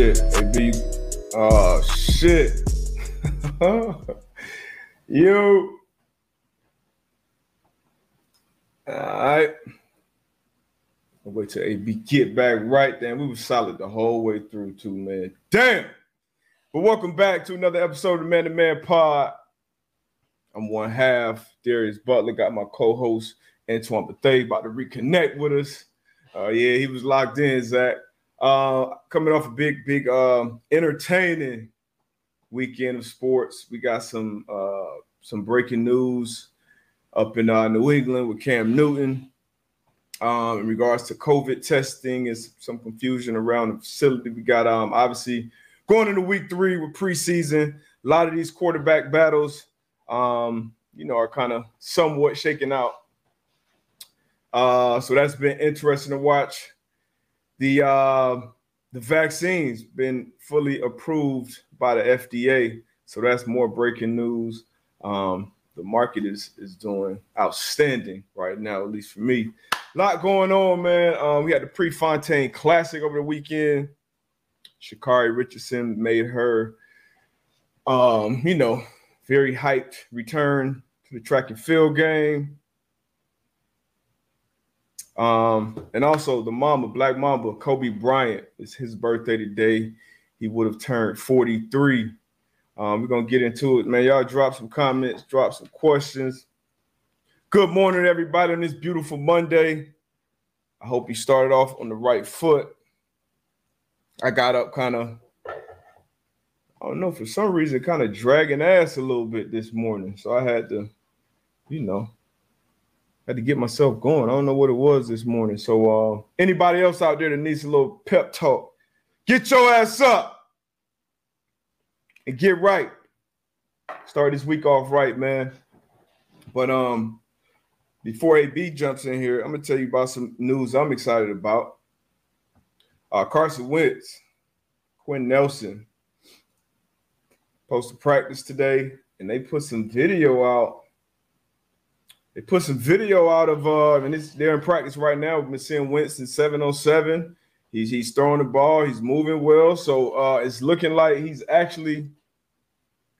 shit. AB. Oh shit. you. Alright. I'll wait till AB get back right then. We were solid the whole way through, too, man. Damn. But welcome back to another episode of Man to Man Pod. I'm one half. Darius Butler got my co-host Antoine Bethea about to reconnect with us. Uh, yeah, he was locked in, Zach. Uh, coming off a big, big, um, entertaining weekend of sports. We got some uh, some breaking news up in uh, New England with Cam Newton um, in regards to COVID testing. Is some confusion around the facility. We got um, obviously going into week three with preseason. A lot of these quarterback battles, um, you know, are kind of somewhat shaken out. Uh, so that's been interesting to watch. The uh, the vaccine's been fully approved by the FDA, so that's more breaking news. Um, the market is is doing outstanding right now, at least for me. A lot going on, man. Um, we had the Prefontaine Classic over the weekend. Sha'Carri Richardson made her, um, you know, very hyped return to the track and field game. Um, and also the Mamba, Black Mamba, Kobe Bryant, it's his birthday today. He would have turned 43. Um, we're gonna get into it, man. Y'all drop some comments, drop some questions. Good morning, everybody, on this beautiful Monday. I hope you started off on the right foot. I got up kind of, I don't know, for some reason, kind of dragging ass a little bit this morning. So I had to, you know, had to get myself going. I don't know what it was this morning. So uh anybody else out there that needs a little pep talk, get your ass up and get right. Start this week off right, man. But um before AB jumps in here, I'm gonna tell you about some news I'm excited about. Uh Carson Wentz, Quenton Nelson posted practice today, and they put some video out they put some video out of uh, and it's they're in practice right now. We've been seeing Winston 707. He's he's throwing the ball, he's moving well. So uh it's looking like he's actually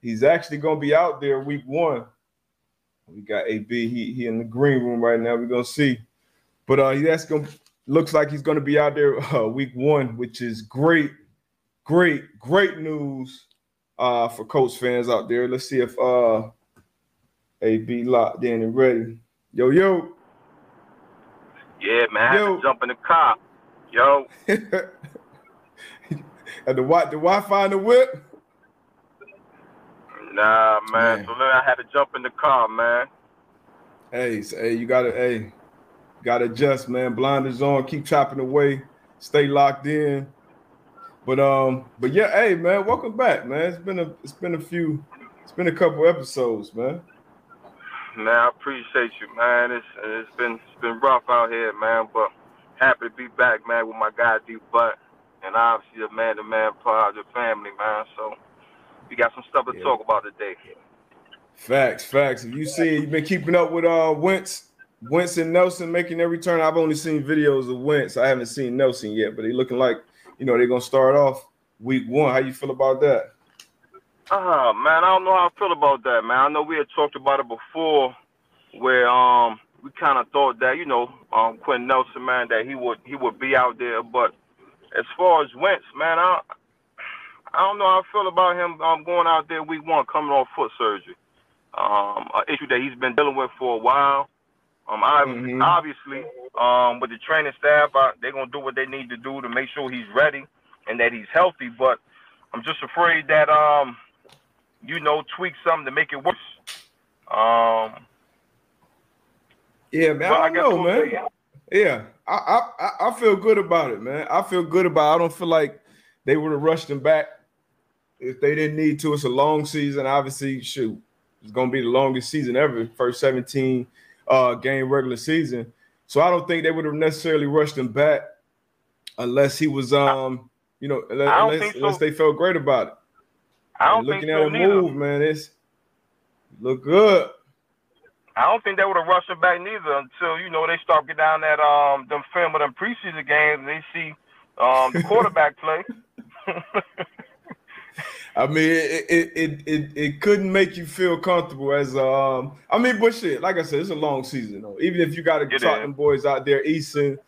he's actually gonna be out there week one. We got AB, he, he in the green room right now. We're gonna see. But uh that's gonna looks like he's gonna be out there uh, week one, which is great, great, great news uh for Colts fans out there. Let's see if uh AB locked in and ready. Yo, yo. Yeah, man. Yo. I had to jump in the car. Yo. and the what the Wi-Fi in the whip? Nah, man. man. So then I had to jump in the car, man. Hey, so, hey, you gotta hey, gotta adjust, man. Blinders on, keep chopping away, stay locked in. But um, but yeah, hey man, welcome back, man. It's been a it's been a few, it's been a couple episodes, man. Man, I appreciate you, man. It's it's been it's been rough out here, man, but happy to be back, man, with my guy D Butt, and obviously the man to man part of the family, man. So we got some stuff to yeah. talk about today. Facts, facts. If you see, you've been keeping up with uh Wentz, Wentz and Nelson making their return. I've only seen videos of Wentz. I haven't seen Nelson yet, but they looking like you know they're gonna start off week one. How you feel about that? Uh, man, I don't know how I feel about that, man. I know we had talked about it before, where um we kind of thought that you know um Quenton Nelson, man, that he would he would be out there, but as far as Wentz, man, I I don't know how I feel about him um going out there week one coming off foot surgery, um an issue that he's been dealing with for a while. Um, obviously, mm-hmm. obviously um with the training staff, uh, they're gonna do what they need to do to make sure he's ready and that he's healthy, but I'm just afraid that um you know, tweak something to make it worse. Um, yeah, man. I don't know, man. Yeah, I, I I feel good about it, man. I feel good about. It. I don't feel like they would have rushed him back if they didn't need to. It's a long season. Obviously, shoot, it's gonna be the longest season ever. First 17 uh, game regular season. So I don't think they would have necessarily rushed him back unless he was um, you know, unless, so. unless they felt great about it. I don't looking think so at a move, man. It's look good. I don't think they would have rushed him back neither until you know they start getting down that um them film of them preseason games and they see um the quarterback play. I mean, it, it it, it it couldn't make you feel comfortable as um. I mean, but shit, like I said, it's a long season though. Even if you got to talk them boys out there, Eason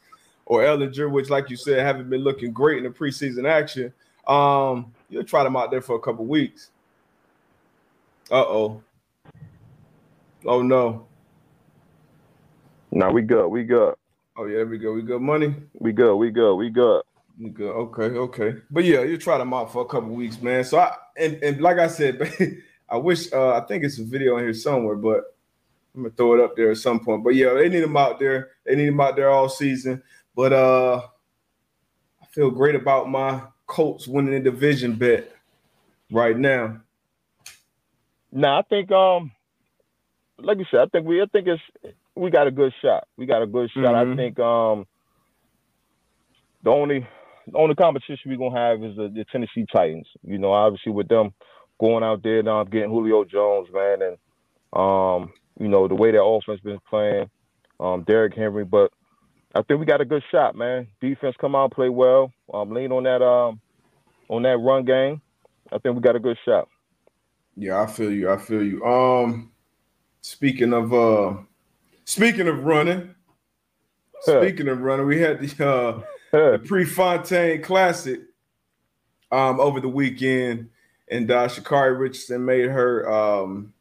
or Ehlinger, which, like you said, haven't been looking great in the preseason action. Um, you'll try them out there for a couple weeks. Uh oh. Oh no. No, we good. We good. Oh yeah, we go. We good money. We good. We good. We good. We good. Okay, okay. But yeah, you try them out for a couple weeks, man. So I and, and like I said, I wish uh, I think it's a video in here somewhere, but I'm gonna throw it up there at some point. But yeah, they need them out there. They need them out there all season. But uh I feel great about my Colts winning the division bet right now. Now I think um like you said, I think we I think it's we got a good shot. We got a good shot. Mm-hmm. I think um the only the only competition we're gonna have is the, the, Tennessee Titans. You know, obviously with them going out there now getting Julio Jones, man, and um, you know, the way their offense been playing, um, Derrick Henry, but I think we got a good shot, man. Defense come out play well. Um, lean on that um on that run game. I think we got a good shot. Yeah, I feel you. I feel you. Um, speaking of uh, speaking of running, speaking of running, we had the uh the Prefontaine Classic um over the weekend, and uh, Sha'Carri Richardson made her um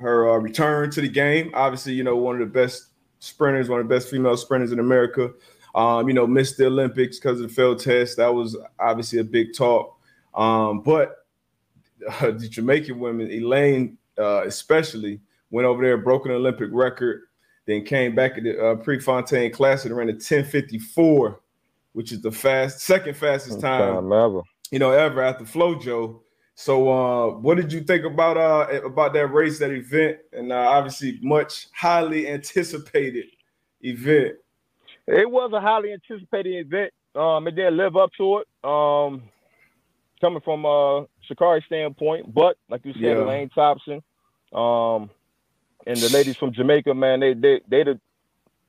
her uh, return to the game. Obviously, you know one of the best sprinters, one of the best female sprinters in America. Um, you know, missed the Olympics because of the failed test. That was obviously a big talk. Um, but uh, the Jamaican women, Elaine uh, especially, went over there, broke an Olympic record, then came back at the uh, Prefontaine Classic and ran a 1054, which is the fast second fastest time, ever. You know, ever after FloJo. So, uh, what did you think about uh about that race, that event, and uh, obviously much highly anticipated event? It was a highly anticipated event. Um, it didn't live up to it. Um, coming from a Sha'Carri standpoint, but like you said, yeah. Elaine Thompson, um, and the ladies from Jamaica, man, they they they the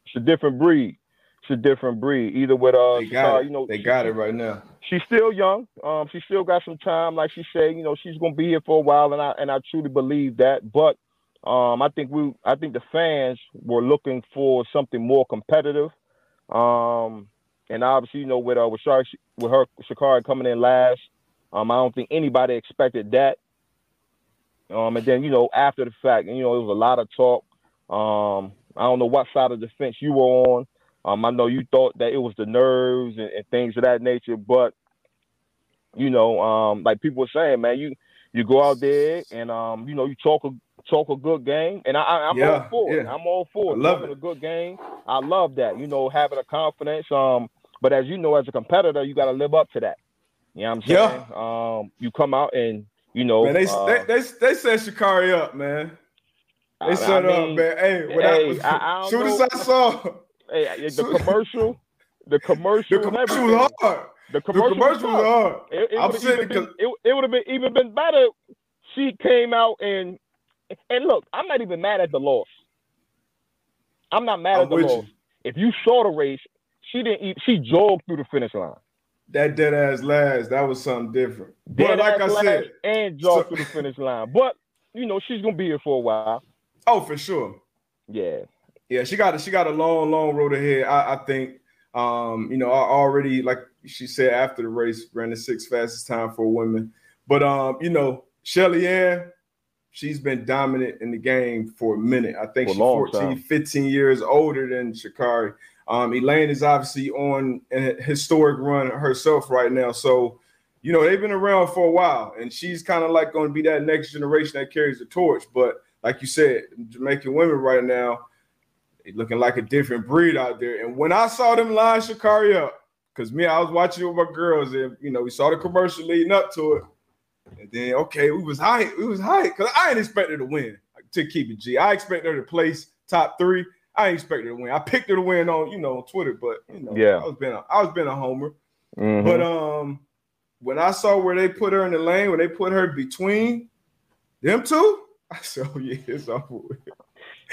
it's a different breed. It's a different breed. Either with uh, got you know, they got it right now she's still young. Um, she still got some time. Like she said, you know, she's gonna be here for a while, and I and I truly believe that. But um, I think we, I think the fans were looking for something more competitive. Um, and obviously, you know, with uh, with Shark, with her Sha'Carri coming in last, um, I don't think anybody expected that. Um, and then you know, after the fact, you know, it was a lot of talk. Um, I don't know what side of the fence you were on. Um, I know you thought that it was the nerves and, and things of that nature, but you know, um, like people were saying, man, you you go out there and um, you know, you talk a talk a good game, and I, am yeah, all for it. Yeah. I'm all for it. I love it. a good game. I love that. You know, having a confidence. Um, but as you know, as a competitor, you got to live up to that. You know what I'm saying? Yeah. Um, you come out and you know, man, they, uh, they, they they set Sha'Carri up, man. They set I mean, up, man. Hey, when hey, I, I, I soon as I saw, hey, the commercial, the commercial, the commercial was hard. The commercial, the commercial was hard. It, it I'm saying been, it, it would have been even been better. She came out and and look, I'm not even mad at the loss. I'm not mad I'm at the loss. You. If you saw the race, she didn't eat, she jogged through the finish line. That dead ass last, that was something different. Dead but like I said, and jogged so, through the finish line. But you know, she's gonna be here for a while. Oh, for sure. Yeah. Yeah, she got she got a long, long road ahead. I, I think um, you know, I already, like she said after the race, ran the sixth fastest time for women. But um, you know, Shelly Ann, she's been dominant in the game for a minute. I think for she's 14, time. 15 years older than Sha'Carri. Um, Elaine is obviously on a historic run herself right now. So, you know, they've been around for a while, and she's kind of like going to be that next generation that carries the torch. But like you said, Jamaican women right now, they looking like a different breed out there. And when I saw them line Sha'Carri up, because me, I was watching it with my girls, and you know, we saw the commercial leading up to it. And then okay, we was high, we was high because I didn't expect her to win. To keep it G, I expected her to place top three. I ain't expected to win. I picked her to win on you know on Twitter, but you know, yeah, I was been a, I was been a homer. Mm-hmm. But um, when I saw where they put her in the lane, where they put her between them two, I said, "Oh yeah, it's over with."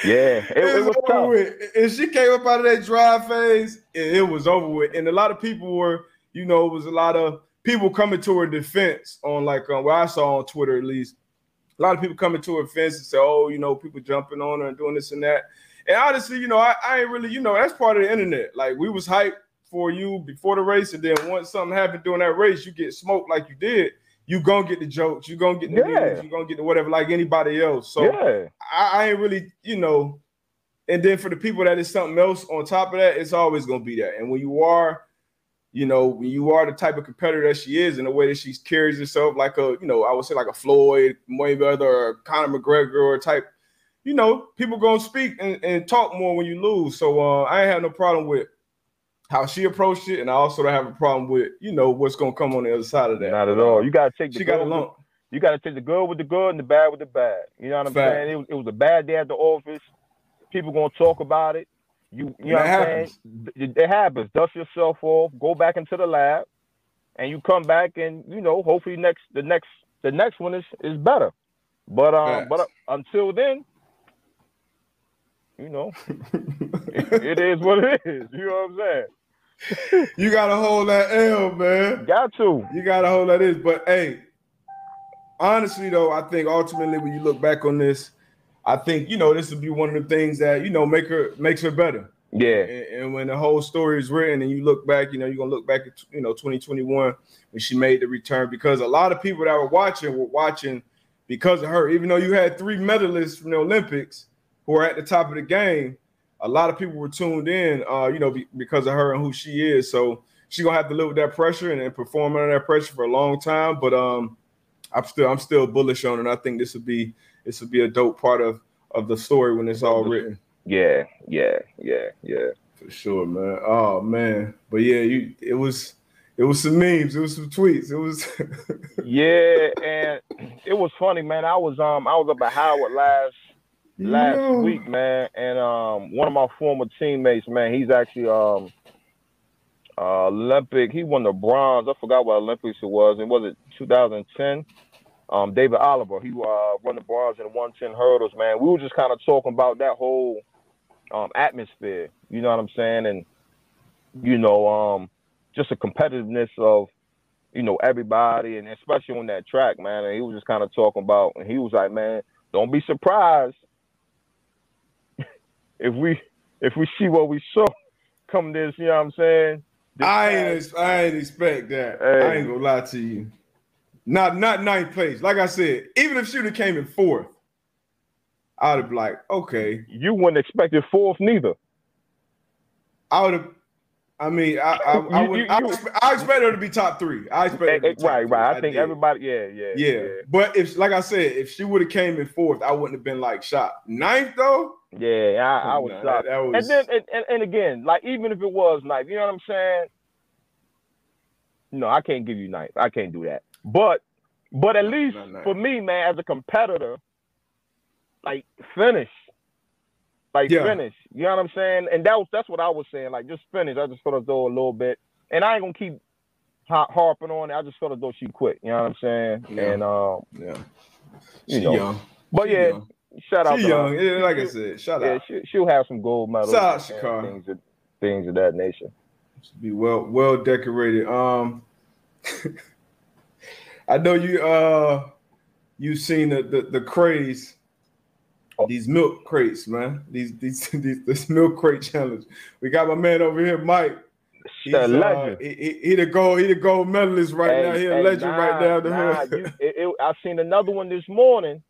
Yeah, it, it, was tough. With. And she came up out of that dry phase, it, it was over with. And a lot of people were, you know, it was a lot of people coming to her defense on like um, what I saw on Twitter at least. A lot of people coming to her defense and say, "Oh, you know, people jumping on her and doing this and that." And honestly, you know, I, I ain't really, you know, that's part of the internet. Like we was hyped for you before the race, and then once something happened during that race, you get smoked like you did. You gonna get the jokes, you gonna get the Yeah. news, you gonna get the whatever, like anybody else. So yeah, I, I ain't really, you know. And then for the people that is something else on top of that, it's always gonna be that. And when you are, you know, when you are the type of competitor that she is, in the way that she carries herself, like a, you know, I would say like a Floyd Mayweather or Conor McGregor or type, you know, people gonna speak and, and talk more when you lose. So uh, I ain't have no problem with how she approached it, and I also don't have a problem with, you know, what's gonna come on the other side of that. not at all. You gotta take the She got along. You gotta take the good with the good and the bad with the bad. You know what I'm Fact. saying? It was, it was a bad day at the office. People gonna talk about it. You you know what I'm saying? It, happens. Dust yourself off. Go back into the lab, and you come back and you know hopefully next the next the next one is is better. But um, but uh, until then, you know, it, it is what it is. You know what I'm saying? You gotta hold that L, man. Got to. You gotta hold that is. But hey, honestly though, I think ultimately when you look back on this, I think you know this would be one of the things that you know make her makes her better. Yeah. And, and when the whole story is written and you look back, you know you're gonna look back at you know 2021 when she made the return because a lot of people that were watching were watching because of her. Even though you had three medalists from the Olympics who are at the top of the game, a lot of people were tuned in, uh, you know, be, because of her and who she is. So she's gonna have to live with that pressure and, and perform under that pressure for a long time. But um, I'm still I'm still bullish on it. I think this would be this would be a dope part of of the story when it's all written. Yeah. Yeah. Yeah. Yeah. For sure, man. Oh man, but yeah, you it was it was some memes, it was some tweets, it was Yeah, and it was funny, man. I was um I was up at Howard last last Yo. week, man, and um one of my former teammates, man, he's actually um uh Olympic. He won the bronze. I forgot what Olympics it was. And was it 2010? Um, David Oliver. He uh won the bronze in the 110 hurdles, man. We were just kind of talking about that whole um atmosphere. You know what I'm saying? And you know um just the competitiveness of you know, everybody, and especially on that track, man. And he was just kind of talking about, and he was like, man, don't be surprised if we if we see what we saw come this, you know what I'm saying? I ain't I ain't expect that. Hey. I ain't gonna lie to you. Not not ninth place. Like I said, even if she would have came in fourth, I'd have been like, okay. you wouldn't expect it fourth neither. I would have. I mean, I I, I would. you- I, you- expect, I expect her to be top three. I expect her to be top right, right. I think did. everybody, yeah, yeah, Yeah. but if, like I said, if she would have came in fourth, I wouldn't have been like shocked. Ninth though, yeah. I, I was Nah, shocked. that, that was. And then, and, and, and again, like even if it was ninth, you know what I'm saying? No, I can't give you ninth. I can't do that. But, but at Nah, least nah. for me, man, as a competitor, like finish, like Yeah. finish. You know what I'm saying? And that was that's what I was saying. Like just finish. I just felt as though a little bit, and I ain't gonna keep ha- harping on it. I just felt as though she quit. You know what I'm saying? Yeah. And um, yeah, you know, young. but She yeah, young. Shout out She to young. her. Yeah, like I said, shout Yeah, out. she, she'll have some gold medals. Shout out and Sha'Carri. Things of, things of that nature. Should be well well decorated. Um, I know you uh you've seen the the, the craze. These milk crates, man. These these these this milk crate challenge. We got my man over here, Mike. He's, The uh, legend. he, he, he the gold, he the gold medalist right Hey, now. He a hey, legend nah, right now. The nah, you, it, it, I seen another one this morning.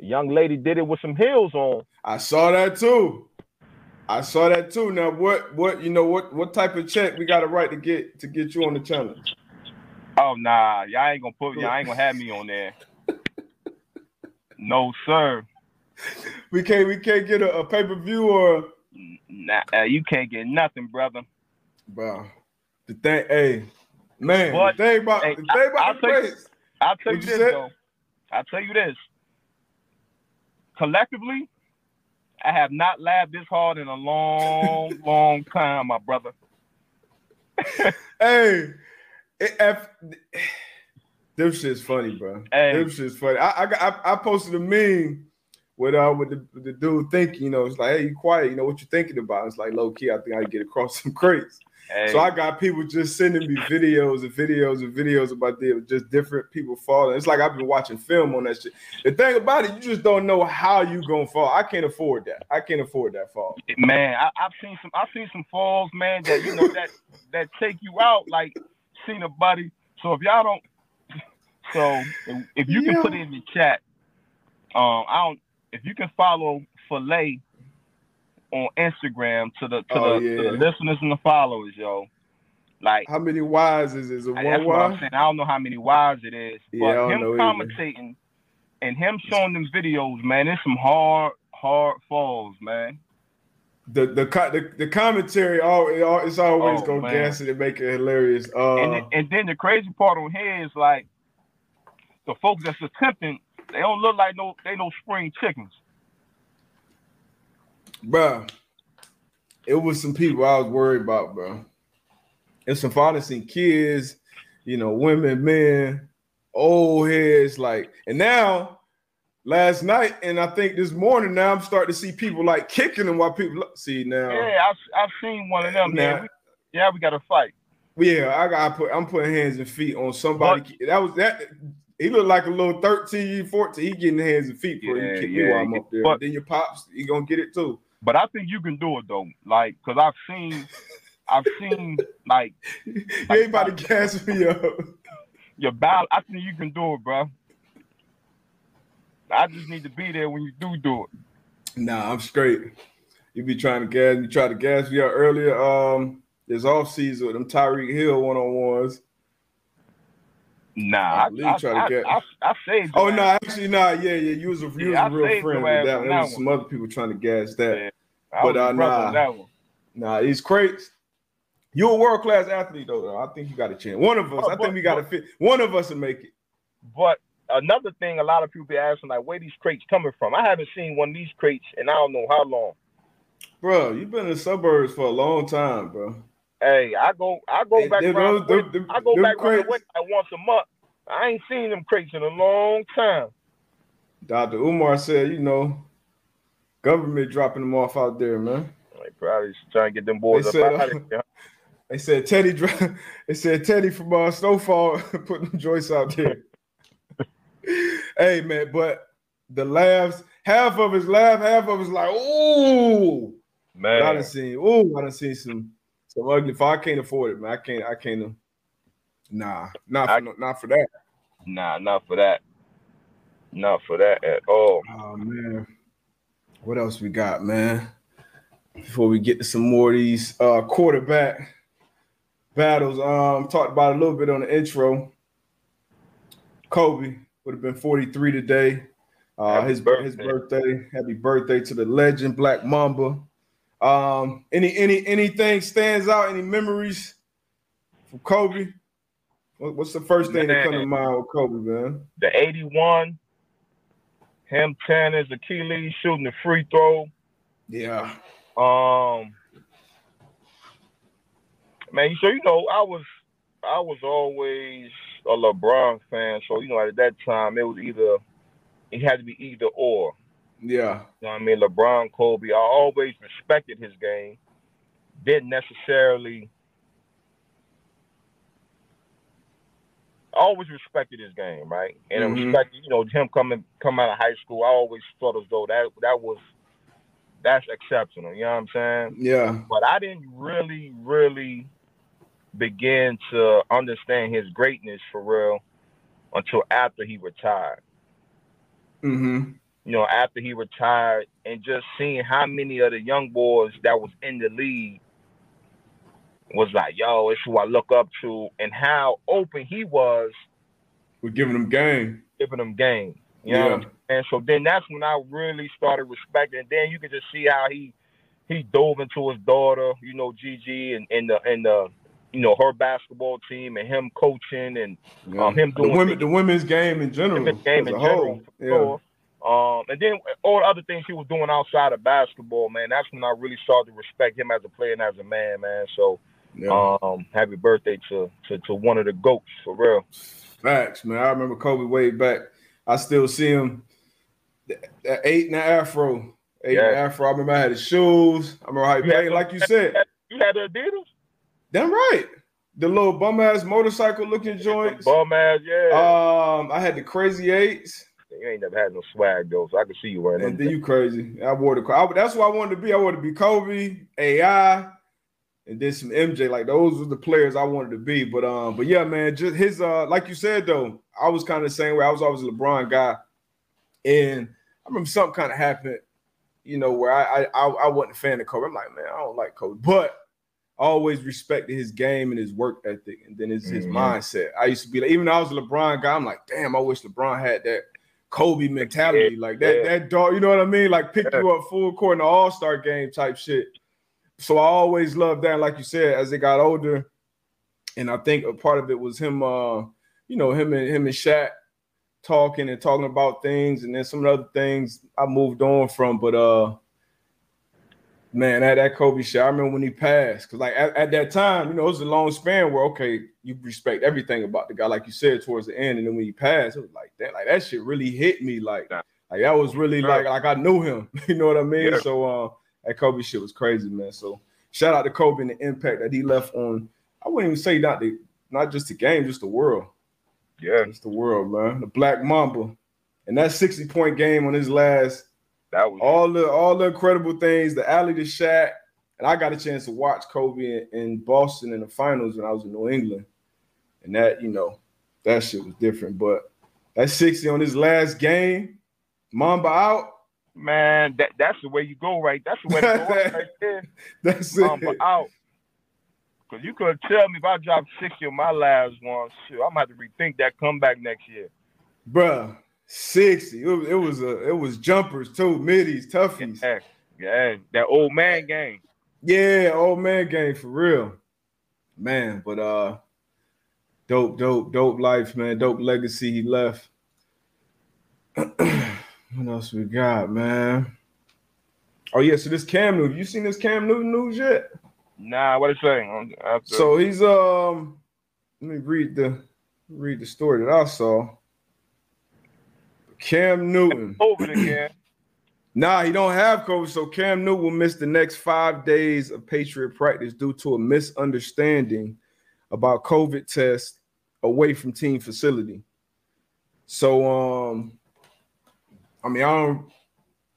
A young lady did it with some heels on. I saw that too. I saw that too. Now, what, what, you know, what, what type of check we got a right to get to get you on the channel? Oh nah, y'all ain't gonna put y'all ain't gonna have me on there. No sir. We can't, we can't get a, a pay per view or, Nah, uh, you can't get nothing, brother. bro. The thing, hey, man, But, the thing about hey, the thing I- about I'll the tell you- I'll tell you you this said? though. I'll tell you this. Collectively, I have not laughed this hard in a long, long time, my brother. Hey, it, F, them shit's funny, bro. Hey. Them shit's funny. I, I, I, I posted a meme what uh with the, the dude thinking, you know, it's like, hey, you quiet, you know what you're thinking about. It's like low key, I think I get across some crates. Hey, So I got people just sending me videos and videos and videos about the just different people falling. It's like I've been watching film on that shit. The thing about it, you just don't know how you gonna fall. I can't afford that. I can't afford that fall. man, I, I've seen some. I've seen some falls, man. That you know that that take you out. Like seen a buddy. So if y'all don't, so if you can put it in the chat, um, I don't. If you can follow Filet on Instagram to the to, Oh, the, to the listeners and the followers, yo. Like How many Y's is is it? that's One what I'm saying. I don't know how many wives it is, Yeah, I but him either. commentating and him showing them videos, man, it's some hard, hard falls, man. The the the, the commentary all it it's always Oh, gonna man. gas it and make it hilarious. Uh, and then, and then the crazy part on here is like the folks that's attempting, they don't look like no they no spring chickens. bro, it was some people I was worried about, bro. And some fathers and kids, you know, women, men, old heads, like, and now last night, and I think this morning now I'm starting to see people like kicking them while people see now. Yeah, I've I've seen one of them. Nah. Yeah, we, yeah, we got to fight. Yeah, I got put. I'm putting hands and feet on somebody. that was that. He looked like a little 13, 14. He getting hands and feet for Yeah, you kick me yeah, while I'm up there. but- then your pops, he gonna get it too. But I think you can do it though, like because I've seen, I've seen like You ain't about to gas me up. your battle. I think you can do it, bro. I just need to be there when you do do it. Nah, I'm straight. You be trying to gas. You tried to gas me up earlier. Um, this off season with them Tyreek Hill one on ones. I Nah, I, believe I, try to get- I, I saved. Oh no, ass. actually not. Yeah, yeah. You was a, you Yeah, was a real friend with that. There was one. some other people trying to gas that. Yeah. I But, uh, nah. that one. Nah, he's crazy. You're a world class athlete though, though. I think you got a chance. One of us. I But- think we got to fit. One of us to make it. But another thing, a lot of people be asking like, where these crates coming from? I haven't seen one of these crates in I don't know how long. Bro, you've been in the suburbs for a long time, bro. Hey, I go, I go Hey, back them- around. the them- I go back crates- once a month. I ain't seen them crates in a long time. Dr. Umar said, you know, government dropping them off out there, man. Like probably trying to get them boys They up said, out of here. They said Teddy. They said Teddy from uh, Snowfall putting Joyce out there. hey man, but the laughs, half of his laugh, half of his like, ooh. Man, I done seen, ooh, I done seen some some ugly. If I can't afford it, man, I can't, I can't. uh, Nah, not for, I- not for that. Nah, not for that. Not for that at all. Oh man, what else we got, man? Before we get to some more of these uh quarterback battles, um, talked about a little bit on the intro. Kobe would have been 43 today. Uh, his birthday. his birthday. Happy birthday to the legend Black Mamba. Um, any any anything stands out? Any memories from Kobe? What- What's the first thing that come to mind with Kobe, man? The 81, him 10 his Achilles shooting the free throw. Yeah. Um, man, so you know, I was I was always a LeBron fan. So you know, at that time, it was either it had to be either or. Yeah. You know what I mean? LeBron, Kobe. I always respected his game. Didn't necessarily. Always respected his game, right? And I Mhm. respected, you know, him coming come out of high school. I always felt as though that that was that's exceptional. You know what I'm saying? Yeah. but I didn't really, really begin to understand his greatness for real until after he retired. Mm-hmm. You know, after he retired, and just seeing how many of the young boys that was in the league was like, "Yo, it's who I look up to," and how open he was We're giving them game. giving them game. You know Yeah. what So then that's when I really started respecting. And then you can just see how he he dove into his daughter, you know, Gigi, and and the and the you know her basketball team and him coaching and Yeah. Um, him the doing women, the women's game in general, women's game in general. Yeah. sure. Um, and then all the other things he was doing outside of basketball, man. That's when I really started to respect him as a player and as a man, man. So, Yeah. um, happy birthday to, to to one of the goats for real. Facts, man. I remember Kobe way back. I still see him That eight and the afro. Eight yeah. and afro. I remember I had the shoes. I remember how he played, like you said. You had the Adidas? Damn right. The little bum ass motorcycle looking joints. Bum ass, yeah. Um, I had the crazy eights. You ain't never had no swag though, so I can see you wearing them. And then you crazy. I wore the. I, that's what I wanted to be. I wanted to be Kobe, AI, and then some MJ. Like those were the players I wanted to be. But um, but yeah, man, just his uh, like you said though, I was kind of the same way. I was always a LeBron guy, and I remember something kind of happened, you know, where I I I wasn't a fan of Kobe. I'm like, man, I don't like Kobe, but I always respected his game and his work ethic, and then his mm-hmm. his mindset. I used to be like, even though I was a LeBron guy, I'm like, damn, I wish LeBron had that Kobe mentality, yeah, like that yeah. that dog. You know what I mean? Like pick yeah. you up full court in the All Star game type shit. So I always loved that. Like you said, as it got older, and I think a part of it was him. uh You know, him and him and Shaq talking and talking about things, and then some of the other things I moved on from. But uh man, that, that Kobe shit, I remember when he passed. Because, like, at, at, that time, you know, it was a long span where, okay, you respect everything about the guy, like you said, towards the end. And then when he passed, it was like that. Like, that shit really hit me. Like, like that was really like, like I knew him. you know what I mean? Yeah. So, uh, that Kobe shit was crazy, man. So, shout out to Kobe and the impact that he left on, I wouldn't even say not the, not just the game, just the world. Yeah. Just the world, man. The Black Mamba. And that 60 point game on his last that was all the all the incredible things, the alley to Shaq. And I got a chance to watch Kobe in, in, Boston in the finals when I was in New England. And that, you know, that shit was different. But that 60 on his last game, Mamba out. Man, that, that's the way you go, right? That's the way to go right there. That's it. Out. Because you could tell me if I dropped 60 on my last one, shit, I'm to have to rethink that comeback next year. Bruh, 60. It was, it was a it was jumpers too, middies, toughies. Yeah, yeah, that old man game. Yeah, old man game for real. Man, but uh dope, dope, dope life, man. Dope legacy he left. what else we got, man? Oh yeah, so this Cam Newton. You seen this Cam Newton news yet? Nah, what it saying? So he's um let me read the read the story that I saw. Cam Newton. COVID again. Nah, he don't have COVID, so Cam Newton will miss the next five days of Patriot practice due to a misunderstanding about COVID tests away from team facility. So, um, I mean, I don't.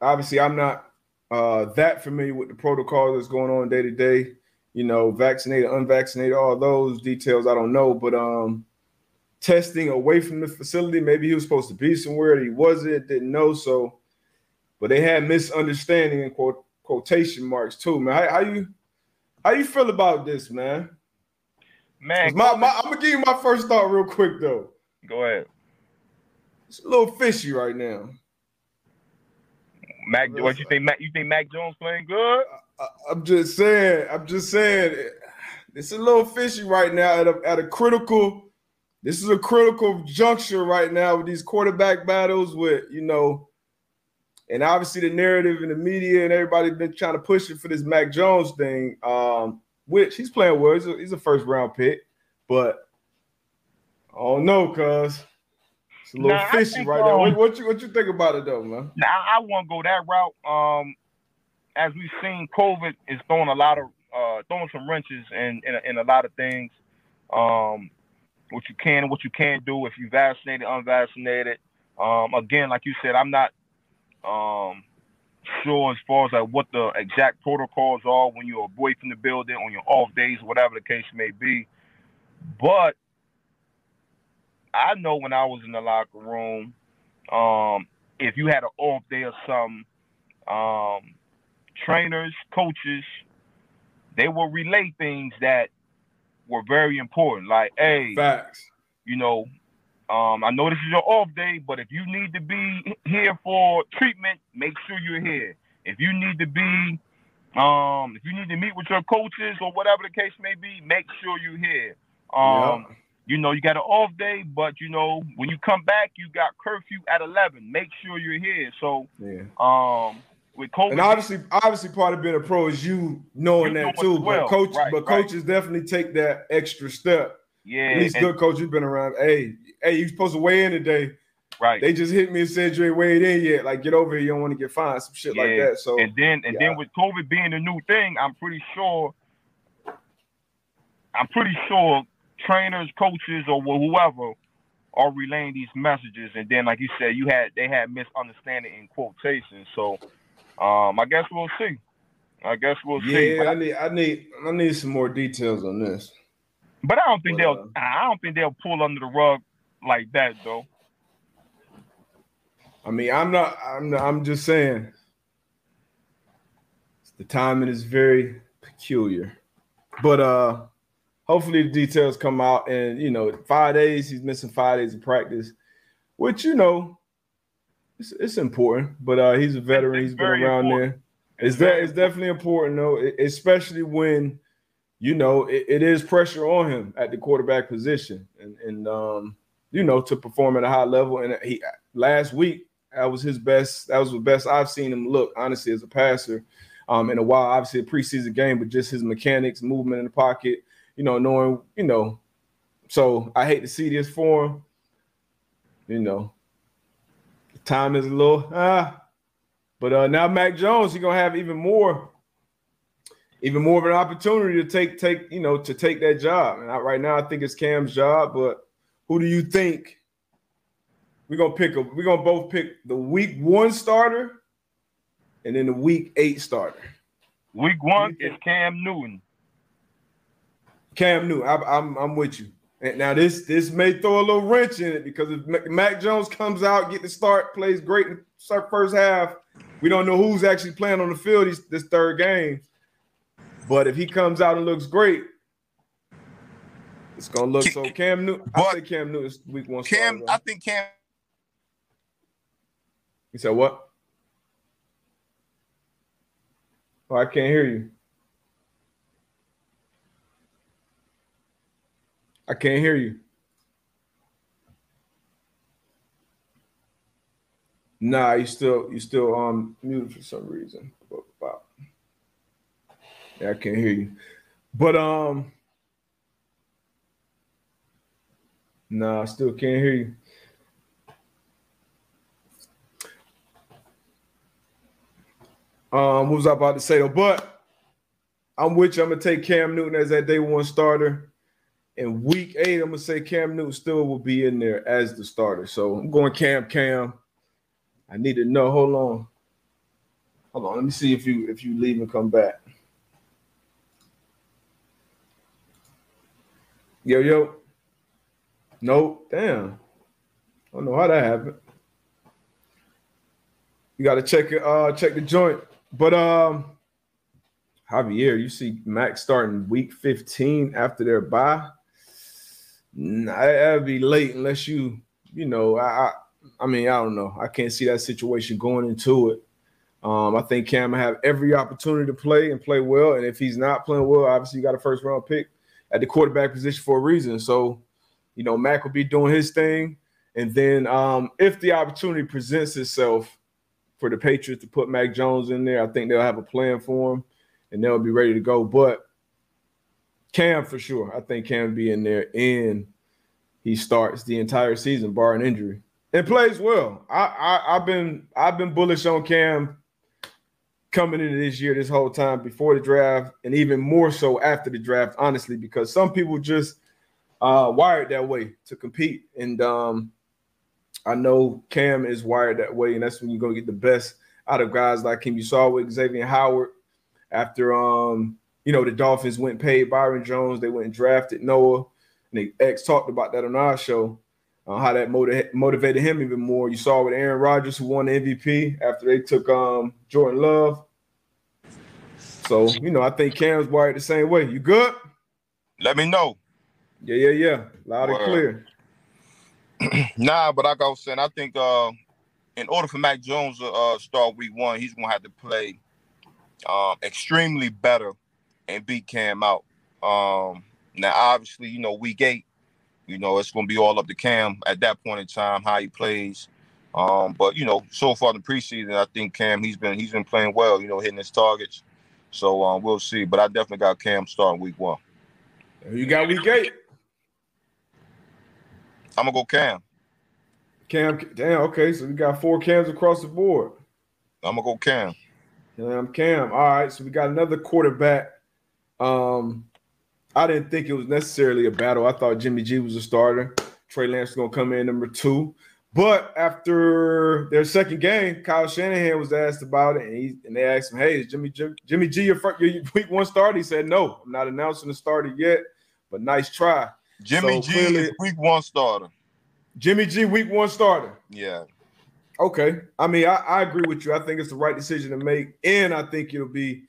Obviously, I'm not uh, that familiar with the protocol that's going on day to day. You know, vaccinated, unvaccinated, all those details I don't know, but um, testing away from the facility. Maybe he was supposed to be somewhere he wasn't, didn't know. So, but they had misunderstanding in quote quotation marks too, man. How, how you how you feel about this, man? Man, my, my, I'm gonna give you my first thought real quick though. Go ahead. It's a little fishy right now. Mac, what you think? Mac, you think Mac Jones playing good? I, am just saying. I'm just saying. It's a little fishy right now at a, at a critical this is a critical juncture right now with these quarterback battles with, you know, and obviously the narrative in the media and everybody been trying to push it for this Mac Jones thing, um, which he's playing well. He's a, he's a first round pick, but I don't know, cuz it's a little nah, fishy think, right um, now. What, what, you what you think about it though, man? Now I won't go that route. Um, as we've seen, COVID is throwing a lot of uh, throwing some wrenches in, in in a lot of things. Um, what you can and what you can't do if you vaccinated, unvaccinated. Um, again, like you said, I'm not um, sure as far as like what the exact protocols are when you're away from the building on your off days, whatever the case may be. But I know when I was in the locker room, um, if you had an off day or something, um, trainers, coaches, they will relay things that were very important. Like, hey, facts. You know, um, I know this is your off day, but if you need to be here for treatment, make sure you're here. If you need to be, um, if you need to meet with your coaches or whatever the case may be, make sure you're here. Um, yeah. You know, you got an off day, but you know, when you come back, you got curfew at eleven. Make sure you're here. So, yeah. um, with COVID. And obviously, obviously, part of being a pro is you knowing that too. Well. But coach, right, but right. coaches definitely take that extra step. Yeah, at least good coach you've been around. Hey, hey, you supposed to weigh in today. Right. They just hit me and said you ain't weighed in yet. Like, get over here. You don't want to get fined. Some shit like that. So and then and yeah. then with COVID being a new thing, I'm pretty sure I'm pretty sure trainers, coaches, or wh- whoever are relaying these messages. And then, like you said, you had they had misunderstanding in quotations. So um, I guess we'll see. I guess we'll see. yeah, I need I need I need some more details on this. but I don't think But, they'll. I don't think they'll pull under the rug like that, though. I mean, I'm not I'm not, I'm just saying the timing is very peculiar. But uh hopefully the details come out and you know, five days, he's missing five days of practice, which you know it's, it's important, but uh he's a veteran, It's he's been around important. there. It's that it's definitely important though, especially when you know it, it is pressure on him at the quarterback position and and um you know to perform at a high level and he last week that was his best that was the best I've seen him look honestly as a passer um in a while obviously a preseason game but just his mechanics movement in the pocket you know knowing you know so I hate to see this for him you know the time is a little ah but uh now Mac Jones he's gonna have even more even more of an opportunity to take take you know to take that job and I, right now I think it's Cam's job but who do you think we're gonna pick a we're gonna both pick the week one starter and then the week eight starter. Week one is Cam Newton. Cam Newton, I, I'm I'm with you. And now this this may throw a little wrench in it because if Mac- Jones comes out, get the start, plays great in the first half, we don't know who's actually playing on the field this, this third game. But if he comes out and looks great, it's gonna look so. Cam Newton, I think Cam Newton's week one. Cam, starter, I think Cam. You said what? Oh, I can't hear you. I can't hear you. Nah, you still you still um muted for some reason. Yeah, I can't hear you. But um Nah, I still can't hear you. Um, what was I about to say though? But I'm with you. I'm gonna take Cam Newton as that day one starter. In week eight, I'm gonna say Cam Newton still will be in there as the starter. So I'm going Cam Cam. I need to know. Hold on. Hold on. Let me see if you if you leave and come back. Yo, yo. Nope. Damn. I don't know how that happened. You gotta check it, uh check the joint. But um Javier, you see Max starting week 15 after their bye. That'd be late unless you, you know, I, I I mean, I don't know. I can't see that situation going into it. Um, I think Cam have every opportunity to play and play well. And if he's not playing well, obviously you got a first round pick at the quarterback position for a reason. So, you know, Mac will be doing his thing. And then um, if the opportunity presents itself for the Patriots to put Mac Jones in there, I think they'll have a plan for him and they'll be ready to go. But Cam for sure. I think Cam be in there and he starts the entire season, barring injury. And plays well. I, I I've been I've been bullish on Cam coming into this year this whole time before the draft, and even more so after the draft, honestly, because some people just uh wired that way to compete. And um I know Cam is wired that way, and that's when you're gonna get the best out of guys like him. You saw with Xavier Howard after um, you know, the Dolphins went and paid Byron Jones, they went and drafted Noah, and the ex talked about that on our show. Uh, how that motiv- motivated him even more. You saw with Aaron Rodgers, who won the MVP after they took um, Jordan Love. So, you know, I think Cam's wired the same way. You good? Let me know. Yeah, yeah, yeah. Loud and clear. Nah, but like I was saying, I think uh, in order for Mac Jones to uh, start week one, he's gonna have to play um, extremely better and beat Cam out. Um, now, obviously, you know, week eight, you know, it's gonna be all up to Cam at that point in time how he plays. Um, but you know, so far in the preseason, I think Cam he's been he's been playing well. You know, hitting his targets. So um, we'll see. But I definitely got Cam starting week one. You got week eight. I'm gonna go Cam. Cam, damn. Okay, so we got four Cams across the board. I'm gonna go Cam. Cam, Cam. All right, so we got another quarterback. Um, I didn't think it was necessarily a battle. I thought Jimmy G was a starter. Trey Lance was gonna come in number two. But after their second game, Kyle Shanahan was asked about it, and he and they asked him, "Hey, is Jimmy Jimmy, Jimmy G your, first, your week one starter?" He said, "No, I'm not announcing the starter yet, but nice try." Jimmy So G clearly- is week one starter. Jimmy G, week one starter. Yeah. Okay, I mean, I, I agree with you. I think it's the right decision to make, and I think it'll be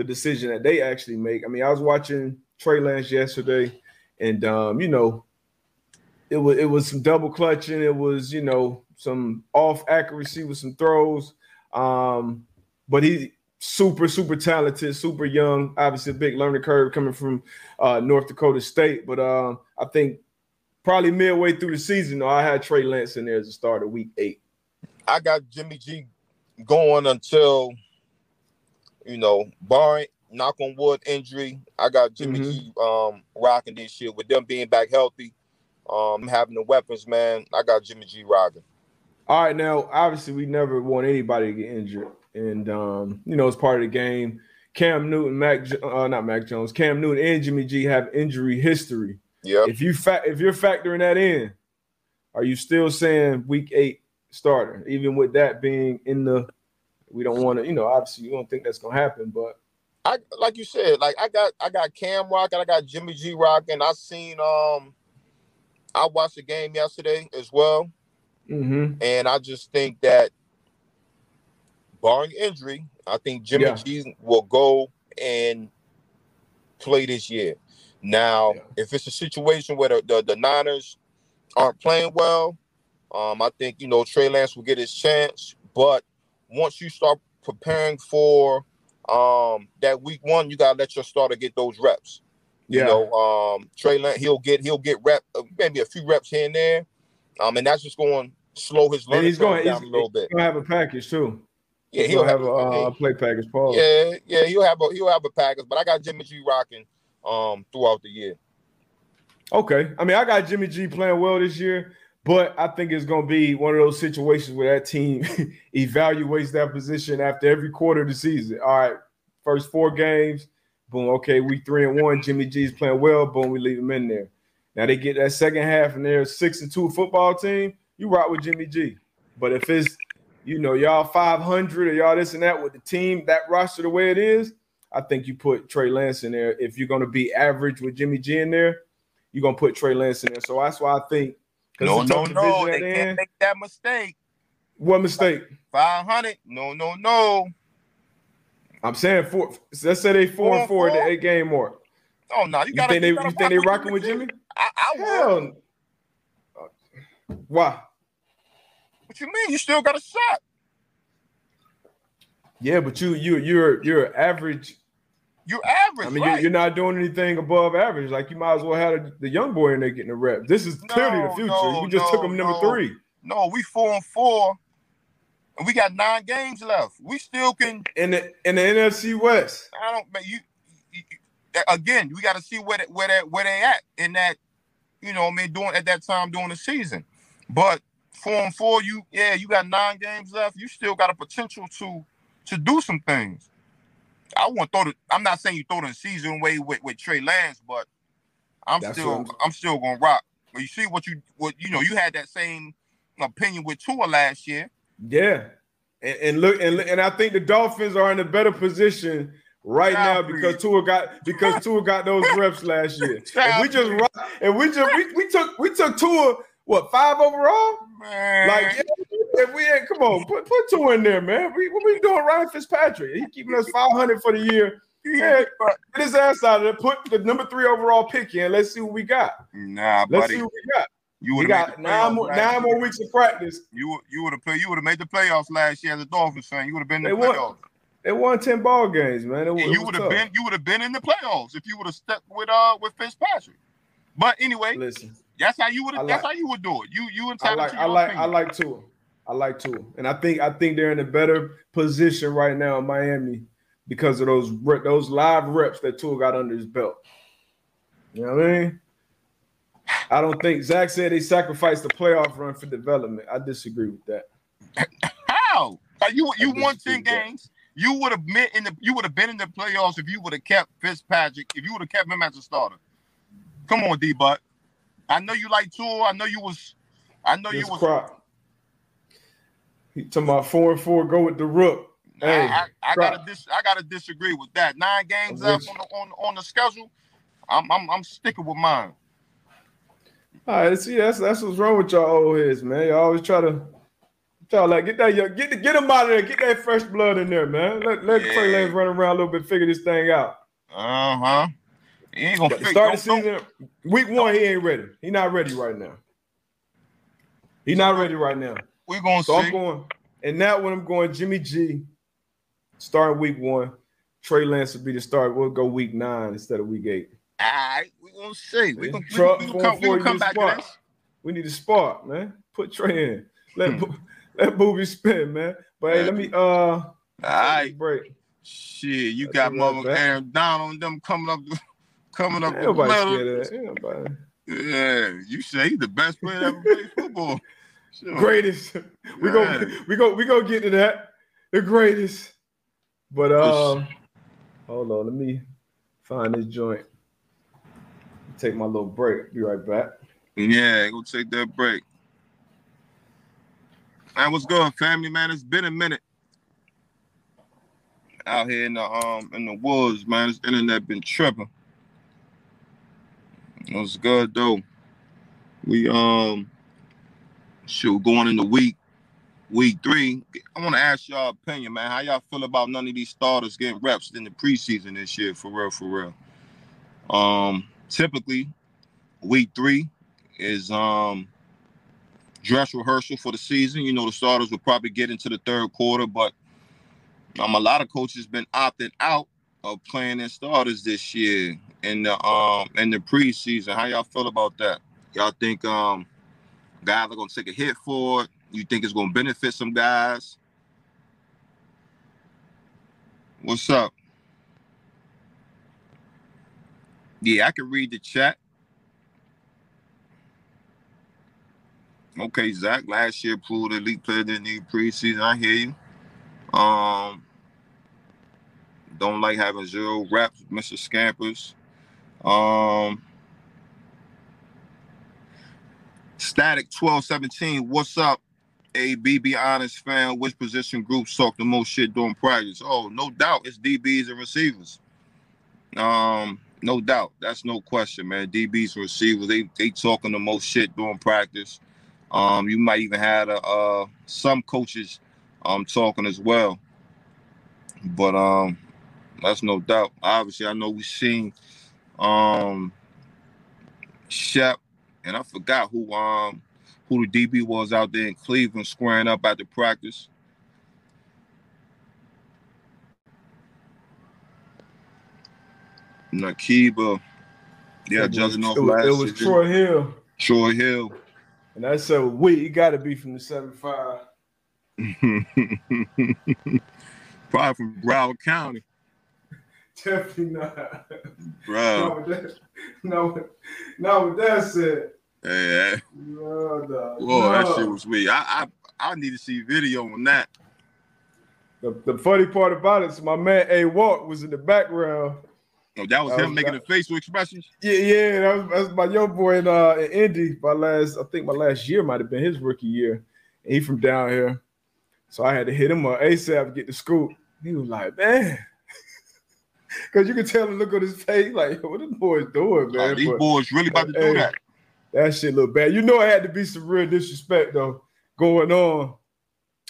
the decision that they actually make. I mean, I was watching Trey Lance yesterday, and um, you know, it was it was some double clutching. It was you know some off accuracy with some throws, um, but he super super talented, super young. Obviously, a big learning curve coming from uh, North Dakota State, but um, I think probably midway through the season, though, I had Trey Lance in there as a starter week eight. I got Jimmy G going until you know, barring knock on wood injury. I got Jimmy Mhm. G um rocking this year with them being back healthy, um having the weapons, man. I got Jimmy G rocking. All right, now obviously we never want anybody to get injured, and um, you know it's part of the game. Cam Newton, Mac, uh, not Mac Jones, Cam Newton, and Jimmy G have injury history. Yeah. If you fa- if you're factoring that in, are you still saying Week Eight starter, even with that being in the? We don't want to, you know, obviously you don't think that's gonna happen, but I like you said, like I got I got Cam rocking, I got Jimmy G rocking. I seen um I watched the game yesterday as well. mhm. And I just think that barring injury, I think Jimmy Yeah. G will go and play this year. Now, Yeah. if it's a situation where the, the, the Niners aren't playing well, um, I think you know Trey Lance will get his chance. But once you start preparing for um that week one, you gotta let your starter get those reps. yeah, You know, um, Trey Lance, he'll get he'll get rep uh, maybe a few reps here and there, um, and that's just going to slow his and learning he's going curve he's, down a little he's bit. gonna have a package too. Yeah, he'll he'll have have a uh, play package. Paul. yeah, yeah, he'll have a he'll have a package. But I got Jimmy G rocking um throughout the year. Okay. I mean, I got Jimmy G playing well this year, but I think it's going to be one of those situations where that team evaluates that position after every quarter of the season. All right, first four games, boom. Okay, we three and one, Jimmy G's playing well. Boom, we leave him in there. Now they get that second half and they're six and two football team. You rock with Jimmy G. But if it's you know y'all 500 or y'all this and that with the team that roster the way it is, I think you put Trey Lance in there. If you're going to be average with Jimmy G in there, you're gonna put Trey Lance in there. So that's why I think. No, no, no, they can't end. make that mistake. What mistake? Five hundred, no, no, no. I'm saying four. Let's say they four Four and four at and the four? eight game mark. Oh no, you You gotta. think they? You think they rock rocking with Jimmy? I, I would. Why? What you mean? You still got a shot. Yeah, but you you you're you're average. You're average. I mean, right? you're, not doing anything above average. Like you might as well have the young boy in there getting the rep. This is clearly the future. no, you just no, took him number no. three. No, we four and four, and we got nine games left. We still can. in the in the NFC West. I don't. Man, you, you, you- again. We got to see where they, where they, where they at in that. You know, I mean, doing at that time during the season, but four and four, you yeah, you got nine games left. You still got a potential to to do some things. I want throw the. I'm not saying you throw the season away with, with Trey Lance, but I'm That's still what I'm, still gonna rock. But you see what you what you know you had that same opinion with Tua last year. Yeah, and, and look, and, and I think the Dolphins are in a better position right now Child because Tua got because Tua got those reps last year. Child we just and we just we, we took we took Tua what five overall? Man, Like yeah, if we ain't come on, put put Tua in there, man. We what we doing Ryan Fitzpatrick? He keeping us five hundred for the year. Yeah, get his ass out of there. Put the number three overall pick in. Let's see what we got. nah, buddy. Let's see what we got. you would have got nine more nine more weeks of practice. You would- you would have played. you would have made the playoffs last year as a Dolphins fan. You would have been in They the won. playoffs. They won ten ball games, man. It, it you would have been you would have been in the playoffs if you would have stuck with uh with Fitzpatrick. But anyway, Listen, that's how you would I that's how you would do it. You you I like to I your like I like Tua. I like Tua, and I think I think they're in a better position right now in Miami because of those those live reps that Tua got under his belt. You know what I mean? I don't think Zach said they sacrificed the playoff run for development. I disagree with that. How? Like you you won ten with that. games. You would have been in the you would have been in the playoffs if you would have kept Fitzpatrick, if you would have kept him as a starter. Come on, D Butt. I know you like Tour. I know you was I know This you was crop. He talking about four and four. Go with the rook. Hey, I, I, I gotta dis, I gotta disagree with that. Nine games left on the on, on the schedule. I'm I'm I'm sticking with mine. All right, see, that's that's what's wrong with y'all old heads, man. Y'all always try to try to like get that young- get the, get them out of there, get that fresh blood in there, man. Let let Yeah. Trey Lance run around a little bit, figure this thing out. Uh-huh. He ain't gonna start the season, week one, he ain't ready. He not ready right now. He not ready right now. We're gonna So I'm going, and that one I'm going Jimmy G, starting week one. Trey Lance will be the start. We'll go week nine instead of week eight. All right, we're gonna see. We're Yeah. gonna, we we gonna come, we gonna come back spot. to this. We need a spark, man. Put Trey in. Let Hmm. Let booby spin, man. But hey, let me uh All right. break. Shit, you That's got mother. Aaron Donald and them coming up coming up with scared of that. Yeah, you say he's the best player ever played football. Sure. Greatest. We go Yeah. we go we go get to that. The greatest. But um hold on, let me find this joint. Take my little break. Be right back. Yeah, go take that break. Man, what's good, family? Man, it's been a minute out here in the um in the woods, man. This internet been tripping. What's good though? We um shoot going into week week three. I want to ask y'all opinion, man. How y'all feel about none of these starters getting reps in the preseason this year? For real, for real. Um, typically, week three is um dress rehearsal for the season. You know, the starters will probably get into the third quarter, but um, a lot of coaches been opting out of playing their starters this year in the um in the preseason. How y'all feel about that? Y'all think um guys are gonna take a hit for it? You think it's gonna benefit some guys? What's up? Yeah, I can read the chat. Okay, Zach. Last year proved elite player didn't need preseason. I hear you. Um, don't like having zero reps, Mr. Scampers. Um, Static twelve seventeen. What's up? A BB honest fan. Which position groups talk the most shit during practice? Oh, no doubt, it's DBs and receivers. Um, no doubt, that's no question, man. DBs and receivers, they they talking the most shit during practice. Um, you might even have a, uh, some coaches um talking as well. But um, that's no doubt. Obviously, I know we've seen um Shep, and I forgot who um who the DB was out there in Cleveland squaring up at the practice. Nakiba, yeah, It was- judging off it was, last it was season. Troy Hill. Troy Hill. And I said, wait, he got to be from the 75. Probably from Broward County, Definitely not. bro. Not with that, not with, not with that said. Yeah, No, no, whoa, that shit was weird. I, I I need to see video on that. The, the funny part about it is my man A Walk was in the background. Oh, that was him was- making the facial expressions. Yeah, yeah, that was, that was my young boy in uh in Indy. My last, I think my last year might have been his rookie year. And he from down here, so I had to hit him up ASAP to get the scoop. He was like, man, because you can tell the look on his face, like, what the boy's doing, Oh, man. these But boys really about to Hey. do that. that shit look bad. You know, it had to be some real disrespect though going on.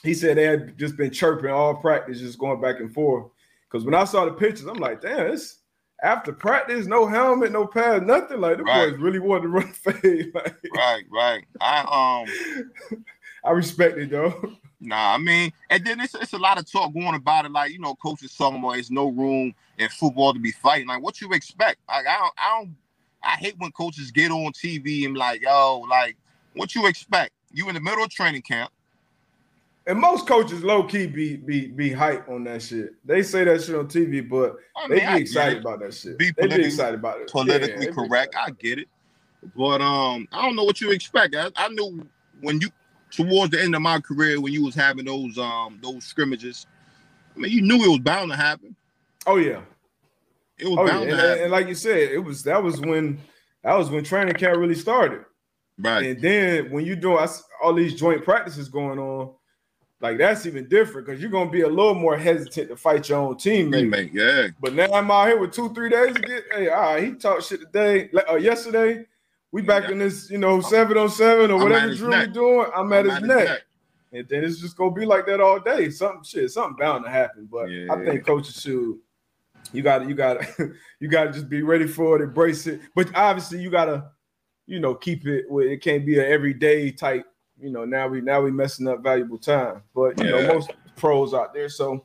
He said they had just been chirping all practice, just going back and forth. Because when I saw the pictures, I'm like, damn, it's after practice, no helmet, no pad, nothing. Like the Right. boys really wanted to run fade. Like, Right, right. I um I respect it though. Nah, I mean, and then it's, it's a lot of talk going about it. Like, you know, coaches talking about there's no room in football to be fighting. Like, what you expect? Like, I don't, I don't, I hate when coaches get on TV and like, yo, like, what you expect? You in the middle of training camp. And most coaches low key be be be hype on that shit. They say that shit on TV, but I they be I excited about that shit. Be they be excited about it. Politically Yeah, correct. I get it. But um, I don't know what you expect. I, I knew when you towards the end of my career when you was having those um those scrimmages. I mean, you knew it was bound to happen. Oh yeah, It was oh yeah. bound And, happen. and like you said, it was that was when that was when training camp really started. right. And then when you do all these joint practices going on, like that's even different because you're gonna be a little more hesitant to fight your own teammate. Teammate, yeah. But now I'm out here with two, three days to get. Hey, all right, he talked shit today. Uh, yesterday, we back Yeah. in this, you know, seven on seven or I'm whatever drill we neck. doing. I'm at I'm his at his neck. neck. and then it's just gonna be like that all day. Something shit, something bound to happen. But I Yeah. think coaches should. You got to, you got to, you got to just be ready for it, embrace it. But obviously, you got to, you know, keep it. Where it can't be an everyday type. You know, now we now we messing up valuable time. But you Yeah. know, most pros out there, so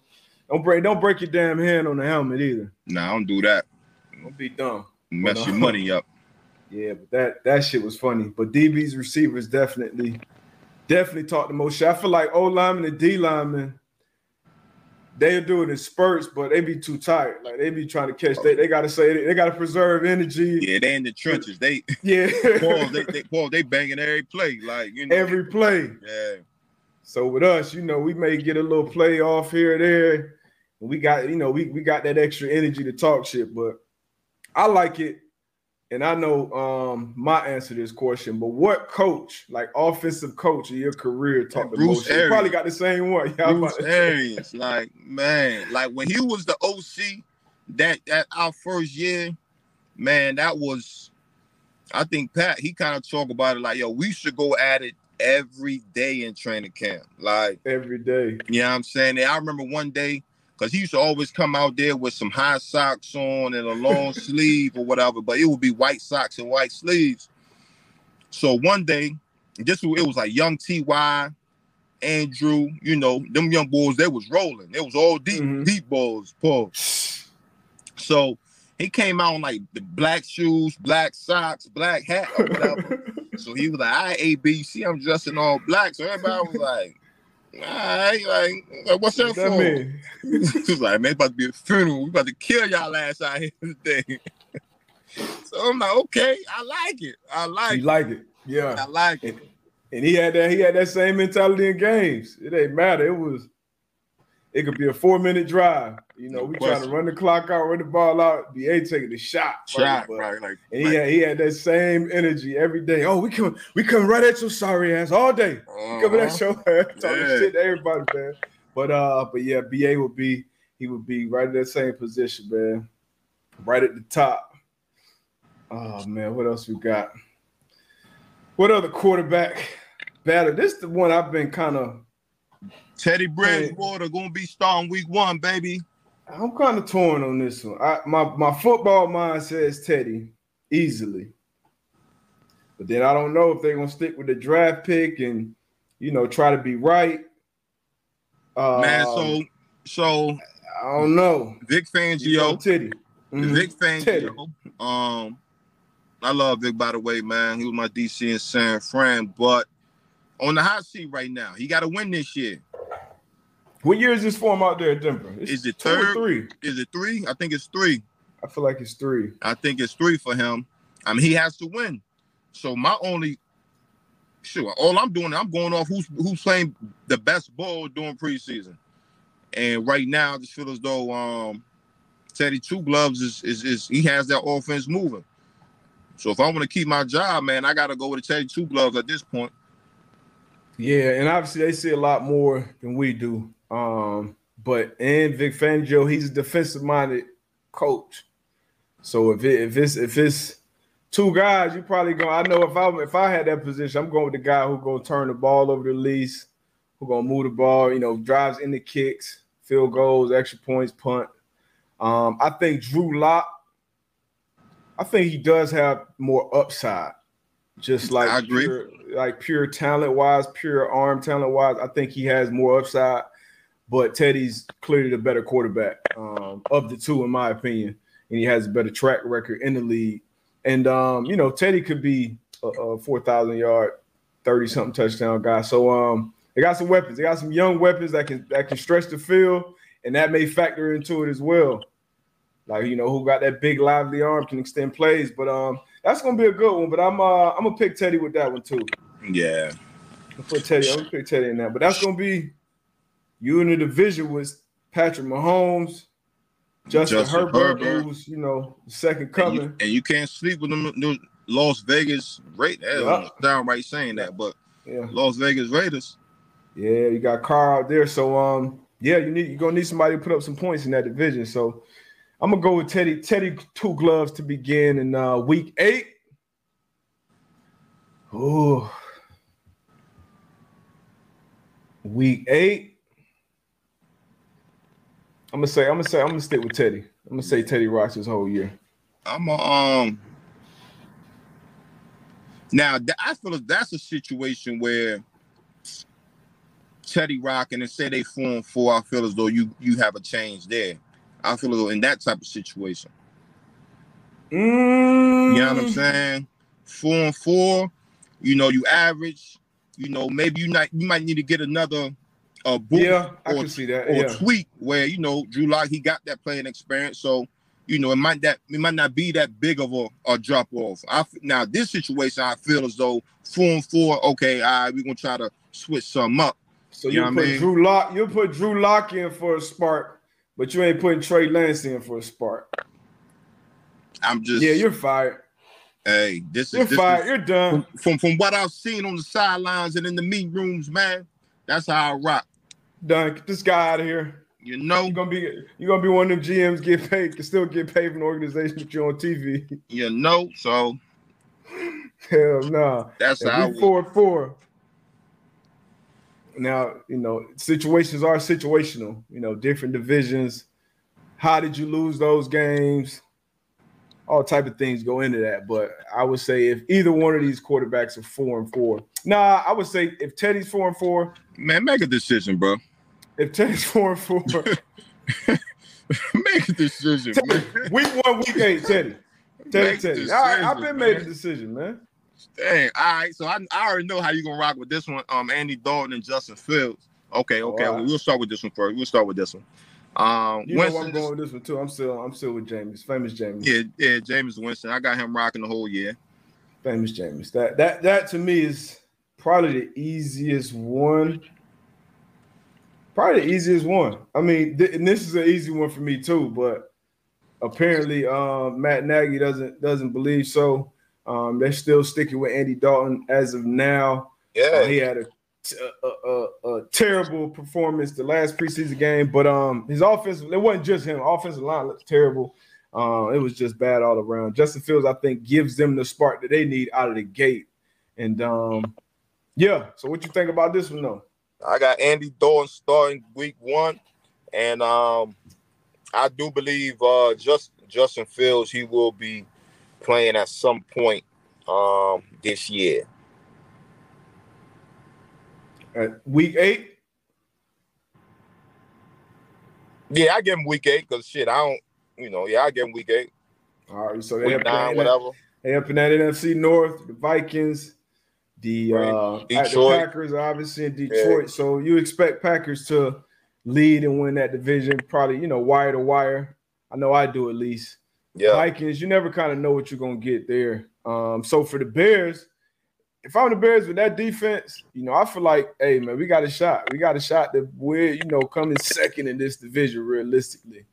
don't break don't break your damn hand on the helmet either. Nah, don't do that. Don't be dumb. Mess But, your uh, money up. Yeah, but that that shit was funny. But DB's receivers definitely, definitely talk the most shit. I feel like O lineman and D lineman, they'll do it in spurts, but they be too tired. Like they be trying to catch. They, they gotta say they gotta preserve energy. Yeah, they in the trenches. They Yeah, Paul, they, they Paul, they banging every play. Like you know, every play. yeah. So with us, you know, we may get a little play off here or there. And we got, you know, we, we got that extra energy to talk shit, but I like it. And I know um my answer to this question, but what coach, like offensive coach in your career, talked the most? shit? You Arians. probably got the same one. Yeah, I'm Bruce about to say. Arians, like man, like when he was the OC, that that our first year, man, that was. I think Pat he kind of talked about it like, yo, we should go at it every day in training camp, like. every day. You know what I'm saying? And I remember one day, because he used to always come out there with some high socks on and a long sleeve or whatever, but it would be white socks and white sleeves. So one day, this it was like young Ty, Andrew, you know, them young boys, they was rolling. It was all deep, Mhm. deep balls, Paul. So he came out in like the black shoes, black socks, black hat, or whatever. So he was like, "I A B C, I'm dressing all black." So everybody was like, "All right, like, what's that What for?" that mean? he was like, "Man, it's about to be a funeral. We about to kill y'all ass out here today." so I'm like, "Okay, I like it. I like You it. like it. Yeah. I like it." And he had that, he had that same mentality in games. It ain't matter. It was it could be a four minute drive. You know, No we trying to run the clock out, run the ball out. BA taking the shot. Shot, but- right? Like, And he like, had, he had that same energy every day. Oh, we come we come right at your sorry ass all day. We coming at uh-huh. your ass, talking Yeah. shit to everybody, man. But uh, but yeah, BA would be he would be right in that same position, man. Right at the top. Oh man, what else we got? What other quarterback battle? This is the one I've been kind of Teddy Bridgewater gonna be starting week one, baby. I'm kind of torn on this one. I, my my football mind says Teddy easily, but then I don't know if they're gonna stick with the draft pick and you know try to be right. Uh, Man, so so I don't know. Vic You know, Fangio, Teddy. Mhm. Vic Teddy. Um, I love Vic by the way, man. He was my DC and San Fran, but on the hot seat right now, he got to win this year. What year is this form out there at Denver? It's Is it two or third? three? Is it three? I think it's three. I feel like it's three. I think it's three for him. I mean, he has to win. So my only, sure, all I'm doing, I'm going off who's who's playing the best ball during preseason. And right now, I just feel as though um, Teddy Two Gloves is, is is he has that offense moving. So if I want to keep my job, man, I got to go with the Teddy Two Gloves at this point. Yeah, and obviously they see a lot more than we do. Um, but and Vic Fangio, he's a defensive minded coach. So if it, if it's if it's two guys, you probably go. I know if I if I had that position, I'm going with the guy who gonna turn the ball over the least, who gonna move the ball, you know, drives in the kicks, field goals, extra points, punt. Um, I think Drew Lock. I think he does have more upside, just like I agree. pure, like pure talent wise, pure arm talent wise. I think he has more upside, but Teddy's clearly the better quarterback um, of the two, in my opinion, and he has a better track record in the league. And um, you know, Teddy could be a, a four thousand yard, thirty something touchdown guy. So um, they got some weapons. They got some young weapons that can that can stretch the field, and that may factor into it as well. Like you know, who got that big lively arm can extend plays. But um, that's gonna be a good one. But I'm uh, I'm gonna pick Teddy with that one too. Yeah. I'll put Teddy. I'm gonna pick Teddy in that. But that's gonna be you in the division with Patrick Mahomes, Justin, Justin Herbert, Herbert. who's you know second And coming. you, and you can't sleep with them, them Las Vegas Raiders. Yeah. Downright saying that, but yeah, Las Vegas Raiders. yeah, you got Carr out there. So um, yeah, you need you're gonna need somebody to put up some points in that division. So I'm gonna go with Teddy. Teddy two gloves to begin in uh, week eight. Oh, week eight. I'm gonna say I'm gonna say I'm gonna stick with Teddy. I'm gonna say Teddy rocks this whole year. I'm a, um. Now th- I feel like that's a situation where Teddy Rock and say they four and four. I feel as though you you have a change there. I feel as though in that type of situation. Mm, You know what I'm saying? Four and four. You know, you average. You know, maybe you not you might need to get another uh boost Yeah, I or, can see that. or Yeah, tweak where you know Drew Lock he got that playing experience. So you know it might that it might not be that big of a, a drop off. I now this situation I feel as though four and four. Okay, all right, we're gonna try to switch some up. so you you know put I mean? Drew Lock, you put Drew Lock in for a spark, but you ain't putting Trey Lance in for a spark. I'm just Yeah, you're fired. hey this is You're fired. is- You're done. from, from from what I've seen on the sidelines and in the meeting rooms, man. That's how I rock. Done. Get this guy out of here. You know, You're gonna be you're gonna be one of them GMs get paid, can still get paid from an organization that you're on TV. you know. So Hell no. that's If how. we four and four. Now, you know, situations are situational, you know, different divisions. How did you lose those games? All type of things go into that. But I would say if either one of these quarterbacks are four and four. Nah, I would say if Teddy's four and four, Man, make a decision, bro. If Teddy's four and four, make a decision. Teddy, man. week one, week eight, Teddy. Teddy, Make Teddy. All right, I've decision, been made a man. decision, man. Dang. All right. So I, I already know how you're gonna rock with this one. Um, Andy Dalton and Justin Fields. Okay. Oh, Okay. right. We'll start with this one first. We'll start with this one. Um, You know I'm going with this one too. I'm still, I'm still with Jameis, famous Jameis. yeah, yeah. Jameis Winston. I got him rocking the whole year. Famous Jameis. That that that to me is probably the easiest one. Probably the easiest one. I mean, th- and this is an easy one for me too, but apparently um, Matt Nagy doesn't doesn't believe so. Um, they're still sticking with Andy Dalton as of now. Uh, he had a, a, a, a terrible performance the last preseason game, but um, his offense it wasn't just him. Offensive line looked terrible. Uh, it was just bad all around. Justin Fields, I think, gives them the spark that they need out of the gate. And um, yeah. So what you think about this one though? I got Andy Dalton starting week one, and um, I do believe uh, just Justin Fields he will be playing at some point um, this year. At week eight, Yeah, I give him week eight because shit, I don't, you know, yeah, I give him week eight, all right. So they week up, nine, whatever. they up in that NFC North, the Vikings, the uh, the Packers, obviously in Detroit. So you expect Packers to lead and win that division, probably you know wire to wire. I know I do at least. Yeah, Vikings, you never kind of know what you're gonna get there. Um, so for the Bears, if I'm the Bears with that defense, you know, I feel like, hey man, we got a shot. We got a shot that we're, you know, coming second in this division realistically.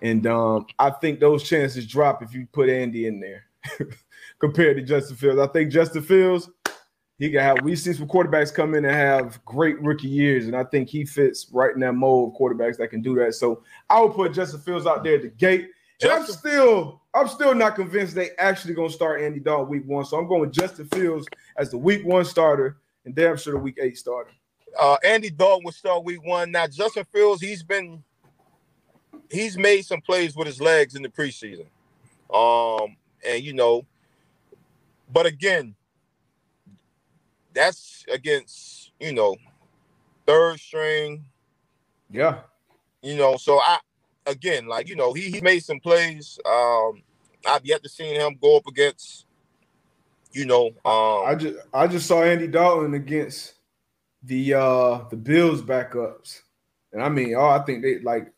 And um, I think those chances drop if you put Andy in there compared to Justin Fields. I think Justin Fields, he can have we've seen some quarterbacks come in and have great rookie years, and I think he fits right in that mold of quarterbacks that can do that. So I would put Justin Fields out there at the gate. I'm still, I'm still not convinced they actually gonna start Andy Dalton week one. So I'm going with Justin Fields as the week one starter and damn sure the week eight starter. uh, Andy Dalton will start week one. Now Justin Fields, he's been, he's made some plays with his legs in the preseason, um, and you know, but again, that's against you know, third string. Yeah. you know so i again like you know he, he made some plays um i've yet to see him go up against you know um I just I just saw Andy Dalton against the uh the Bills backups. And I mean, oh, I think they like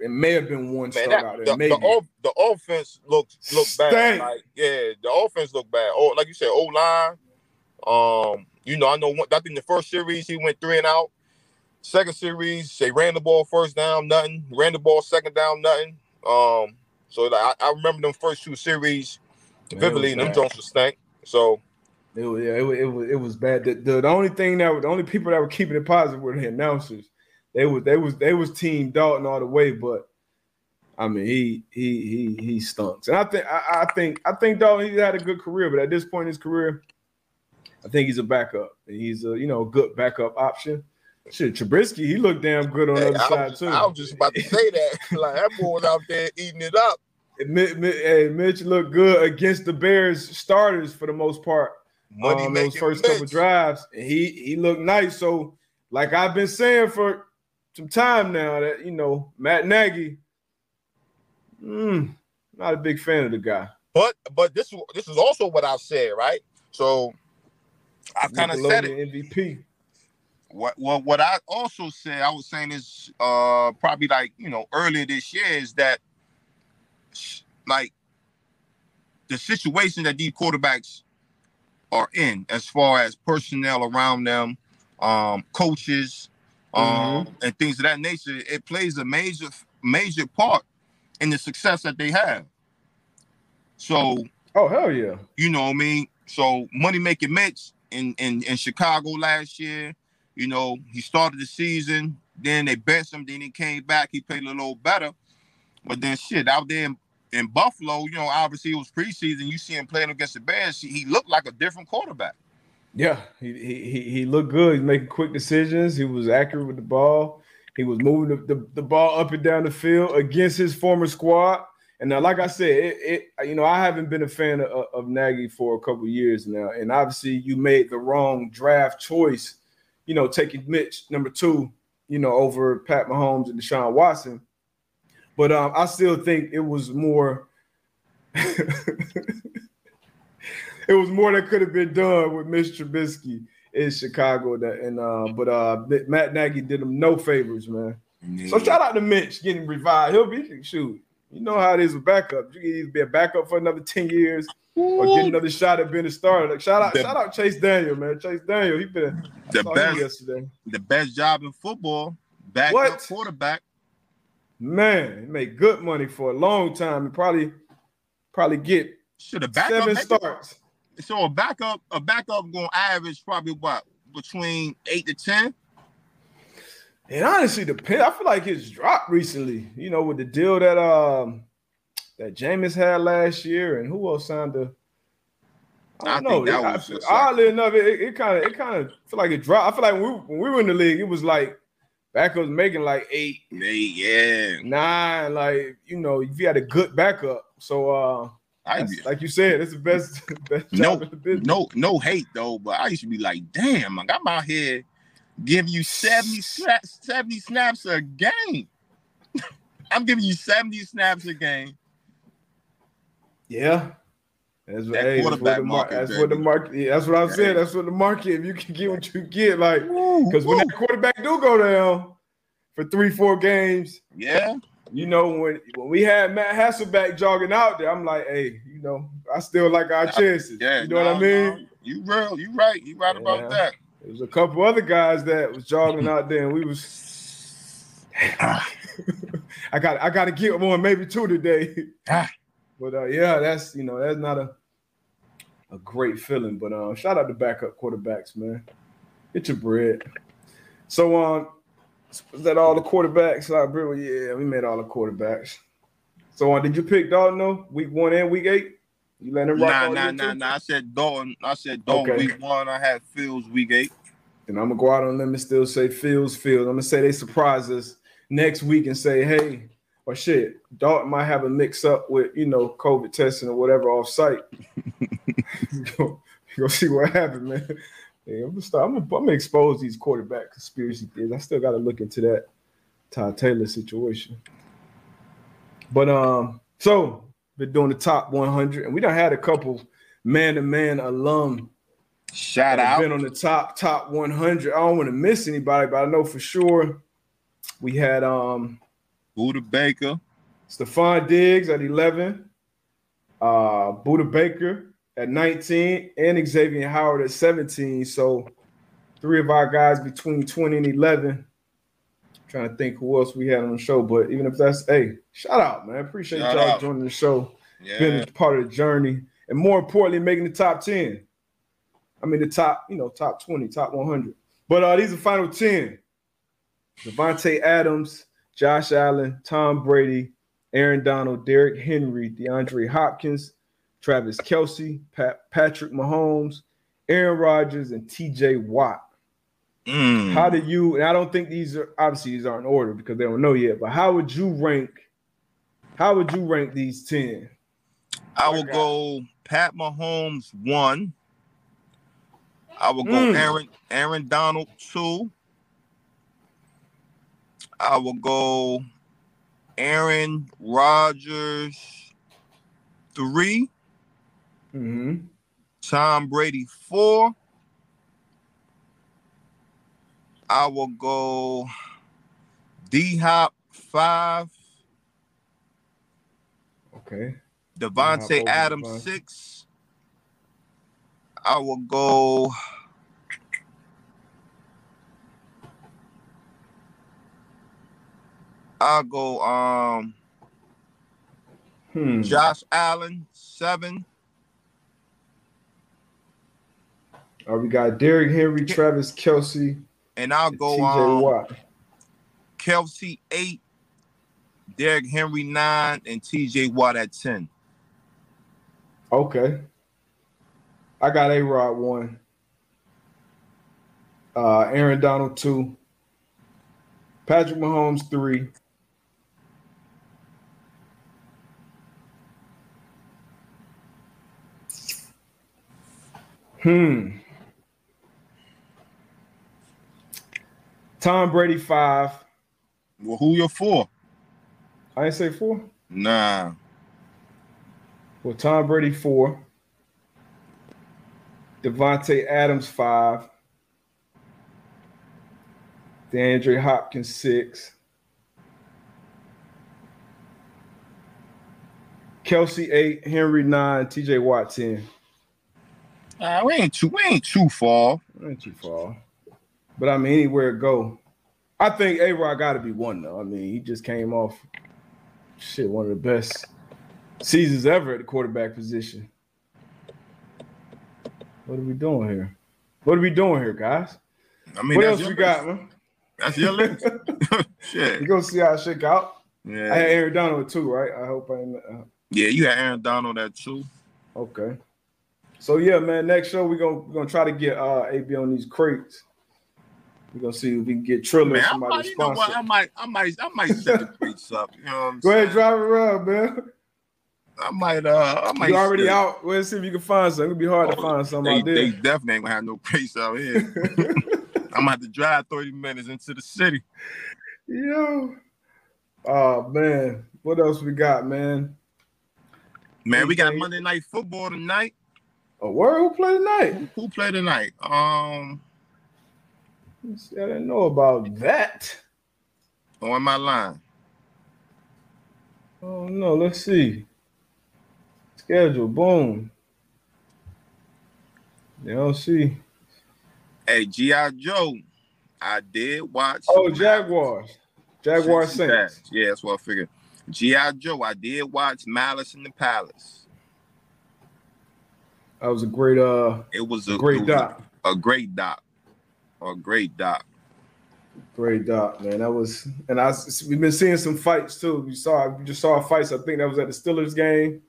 it may have been one Man, start that, out the, there. Maybe. the, off, the offense looked looked bad. Like, yeah, the offense looked bad. Oh, like you said, O line. Um, you know, I know. One, I think the first series he went three and out. Second series, they ran the ball first down, nothing. Ran the ball second down, nothing. Um, so like, I, I remember them first two series vividly. and them. Jones was stank. So It was, yeah, it was, it was, it was bad. The, the, the only thing that the only people that were keeping it positive were the announcers. They was they was they was team Dalton all the way, but I mean he he he he stunks. And I think I, I think I think Dalton he had a good career, but at this point in his career, I think he's a backup. And he's a you know good backup option. Shit, Trubisky, he looked damn good on the hey, other side too. I was just about to say that. like that boy was out there eating it up. Mi- hey, Mitch looked good against the Bears starters for the most part. Money um, those first Mitch. couple drives. And he he looked nice. So, like I've been saying for some time now, that you know Matt Nagy, mm, not a big fan of the guy. But but this this is also what I said, right? So I kind of said it. MVP. What well what I also said, I was saying is uh probably like you know earlier this year is that like the situation that these quarterbacks are in as far as personnel around them, um, coaches, um, and things of that nature, it plays a major major part in the success that they have. So Oh hell yeah! you know what I mean? So money making Mitch in, in in Chicago last year, you know, he started the season, then they benched him, then he came back, he played a little better. But then shit, out there in, in Buffalo, you know, obviously it was preseason. You see him playing against the Bears, he, looked like a different quarterback. Yeah, he, he he he looked good. He's making quick decisions. He was accurate with the ball. He was moving the, the, the ball up and down the field against his former squad. And now, like I said, it, it you know I haven't been a fan of, of Nagy for a couple years now, and obviously you made the wrong draft choice. You know, taking Mitch number two, you know, over Pat Mahomes and Deshaun Watson. But um, I still think it was more. it was more that could have been done with Mitch Trubisky in Chicago. That and uh, but uh, Matt Nagy did him no favors, man. So shout out to Mitch getting revived. He'll be shoot. You know how it is with backup. You can either be a backup for another 10 years or get another shot at being a starter. Like shout out, The- shout out Chase Daniel, man. Chase Daniel, he been The best- yesterday. The best job in football, backup What? quarterback. Man, he made good money for a long time. He probably probably get Should a backup seven make- starts. So a backup, a backup going to average probably what between eight to ten. And honestly, the pin, I feel like it's dropped recently. You know, with the deal that um that Jameis had last year, and who else signed the? I I know. that I- was just oddly enough, it it kind of it kind of feel like it dropped. I feel like when we, when we were in the league, it was like backups making like eight, Eight, yeah. nine. Like you know, if you had a good backup, so uh, I like you said, it's the best best No, in the business. no, no hate though, but I used to be like, damn, like, I'm out here giving you 70, sna- 70 snaps a game. I'm giving you 70 snaps a game. Yeah. That's what, That hey, that's what the market, that's what the market. Yeah, that's what I'm saying. That's what the market. If you can get what you get, like Because when that quarterback do go down for three, four games, yeah, you know, when when we had Matt Hasselbeck jogging out there, I'm like, hey, you know, I still like our chances. yeah, you know what I mean? no. You real, you right, you right Yeah. about that. There was a couple other guys that was jogging out there, and we was. I got I got to get one, maybe two today. But uh, yeah, that's you know that's not a a great feeling. But uh, shout out to backup quarterbacks, man. Get your bread. So um, is that all the quarterbacks? Like, yeah, we made all the quarterbacks. So uh, did you pick Dalton though? Week one and week eight? You let him rock Nah, nah, nah, nah. I said Dalton. I said Dalton Okay. week one. I had Fields week eight. And I'm gonna go out on limb and still say Fields, Fields. I'm gonna say they surprise us next week and say, hey, or shit, Dalton might have a mix up with you know COVID testing or whatever off site. you go, go see what happened, man. Yeah, I'm gonna start. I'm gonna, I'm gonna expose these quarterback conspiracy theories. I still got to look into that Todd Taylor situation. But um, so been doing the top 100, and we done had a couple man-to-man alum Shout that have out. been on the top top 100. I don't want to miss anybody, but I know for sure we had um Budda Baker. Stefon Diggs at 11. Uh, Budda Baker at 19 and Xavier Howard at 17. So three of our guys between 20 and 11. Trying to think who else we had on the show, but even if that's hey, shout out, man. Appreciate Shout y'all out. joining the show, Yeah. being a part of the journey, and more importantly, making the top 10. I mean the top, you know, top 20, top 100. But uh these are final 10. Davante Adams, Josh Allen, Tom Brady, Aaron Donald, Derrick Henry, DeAndre Hopkins, Travis Kelce, Pat, Patrick Mahomes, Aaron Rodgers, and TJ Watt. Mm. How do you, and I don't think these are obviously these aren't in order because they don't know yet, but how would you rank? How would you rank these 10? I will go Pat Mahomes one. I will go Mm. Aaron Aaron Donald two. I will go Aaron Rodgers three. Mm-hmm. Tom Brady four. I will go D Hop five. Okay. Davante over Adams six. I will go. I'll go um Hmm. Josh Allen seven. Uh, we got Derrick Henry, Travis Kelce, And I'll go TJ um, Kelce eight, Derrick Henry nine, and TJ Watt at ten. Okay. I got A Rod one. Uh, Aaron Donald two. Patrick Mahomes three. Hmm. Tom Brady five. Well, who you for? I didn't say four. Nah. Well, Tom Brady four. Davante Adams five. DeAndre Hopkins six. Kelce eight. Henry nine. TJ Watt ten. Uh, we ain't too we ain't too far. Ain't too far. But I mean, anywhere it go. I think A Rod got to be one though. I mean, he just came off shit one of the best seasons ever at the quarterback position. What are we doing here? What are we doing here, guys? I mean, what that's else your we got, man? That's your list. Shit. We gonna see how it shake out. Yeah, I had. Aaron Donald too, right? I hope I. Uh, Yeah, you had Aaron Donald at two. okay. So yeah, man. Next show we gonna we gonna try to get uh AB on these crates. We gonna see if we can get Triller Man, I somebody might, to you know what? I might, I might, I might set the tweets up. You know what I'm Go ahead, drive it around, man. I might, uh, I might. You already out. Let's see if you can find something. It'll be hard to Oh, find some They, out they definitely ain't gonna have no crates out here. I'm gonna have to drive 30 minutes into the city. Yo. Oh man. What else we got, man? Man, we got Monday night football tonight. A word who play tonight? Who play tonight? Um, I didn't know about that. on my line. Oh no, let's see. Schedule, boom. You don't see. Hey, GI Joe. I did watch. Oh, Jaguars. Jaguar Saints. Yeah, that's what I figured. GI Joe. I did watch Malice in the Palace. That was a great uh It was a great doc. A, a great doc. A great doc. Great doc, man. That was and I we've been seeing some fights too. We saw we just saw a fights. I think that was at the Steelers game.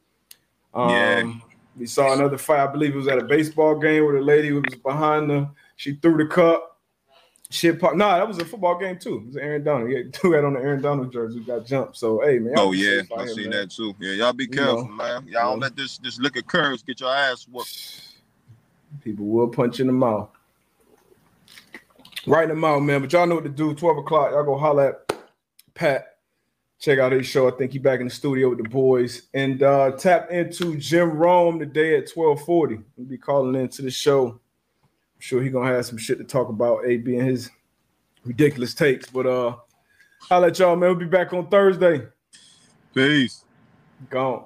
Um, Yeah. We saw another fight. I believe it was at a baseball game where the lady was behind the. She threw the cup. Shit pop. Nah, that was a football game too. It was Aaron Donald. He had two had on the Aaron Donald jersey. Got jumped. So hey man. Oh yeah, I seen that too. Yeah, y'all be You careful, know. man. Y'all don't let this this liquor curves get your ass whooped. People will punch in the mouth. Right in the mouth, man. But y'all know what to do. 12 o'clock. Y'all go holler at Pat. Check out his show. I think he back in the studio with the boys. And uh tap into Jim Rome today at 1240. We'll be calling into the show. I'm sure he gonna have some shit to talk about, AB and his ridiculous takes. But uh I'll let y'all, man. We'll be back on Thursday. Peace. Gone.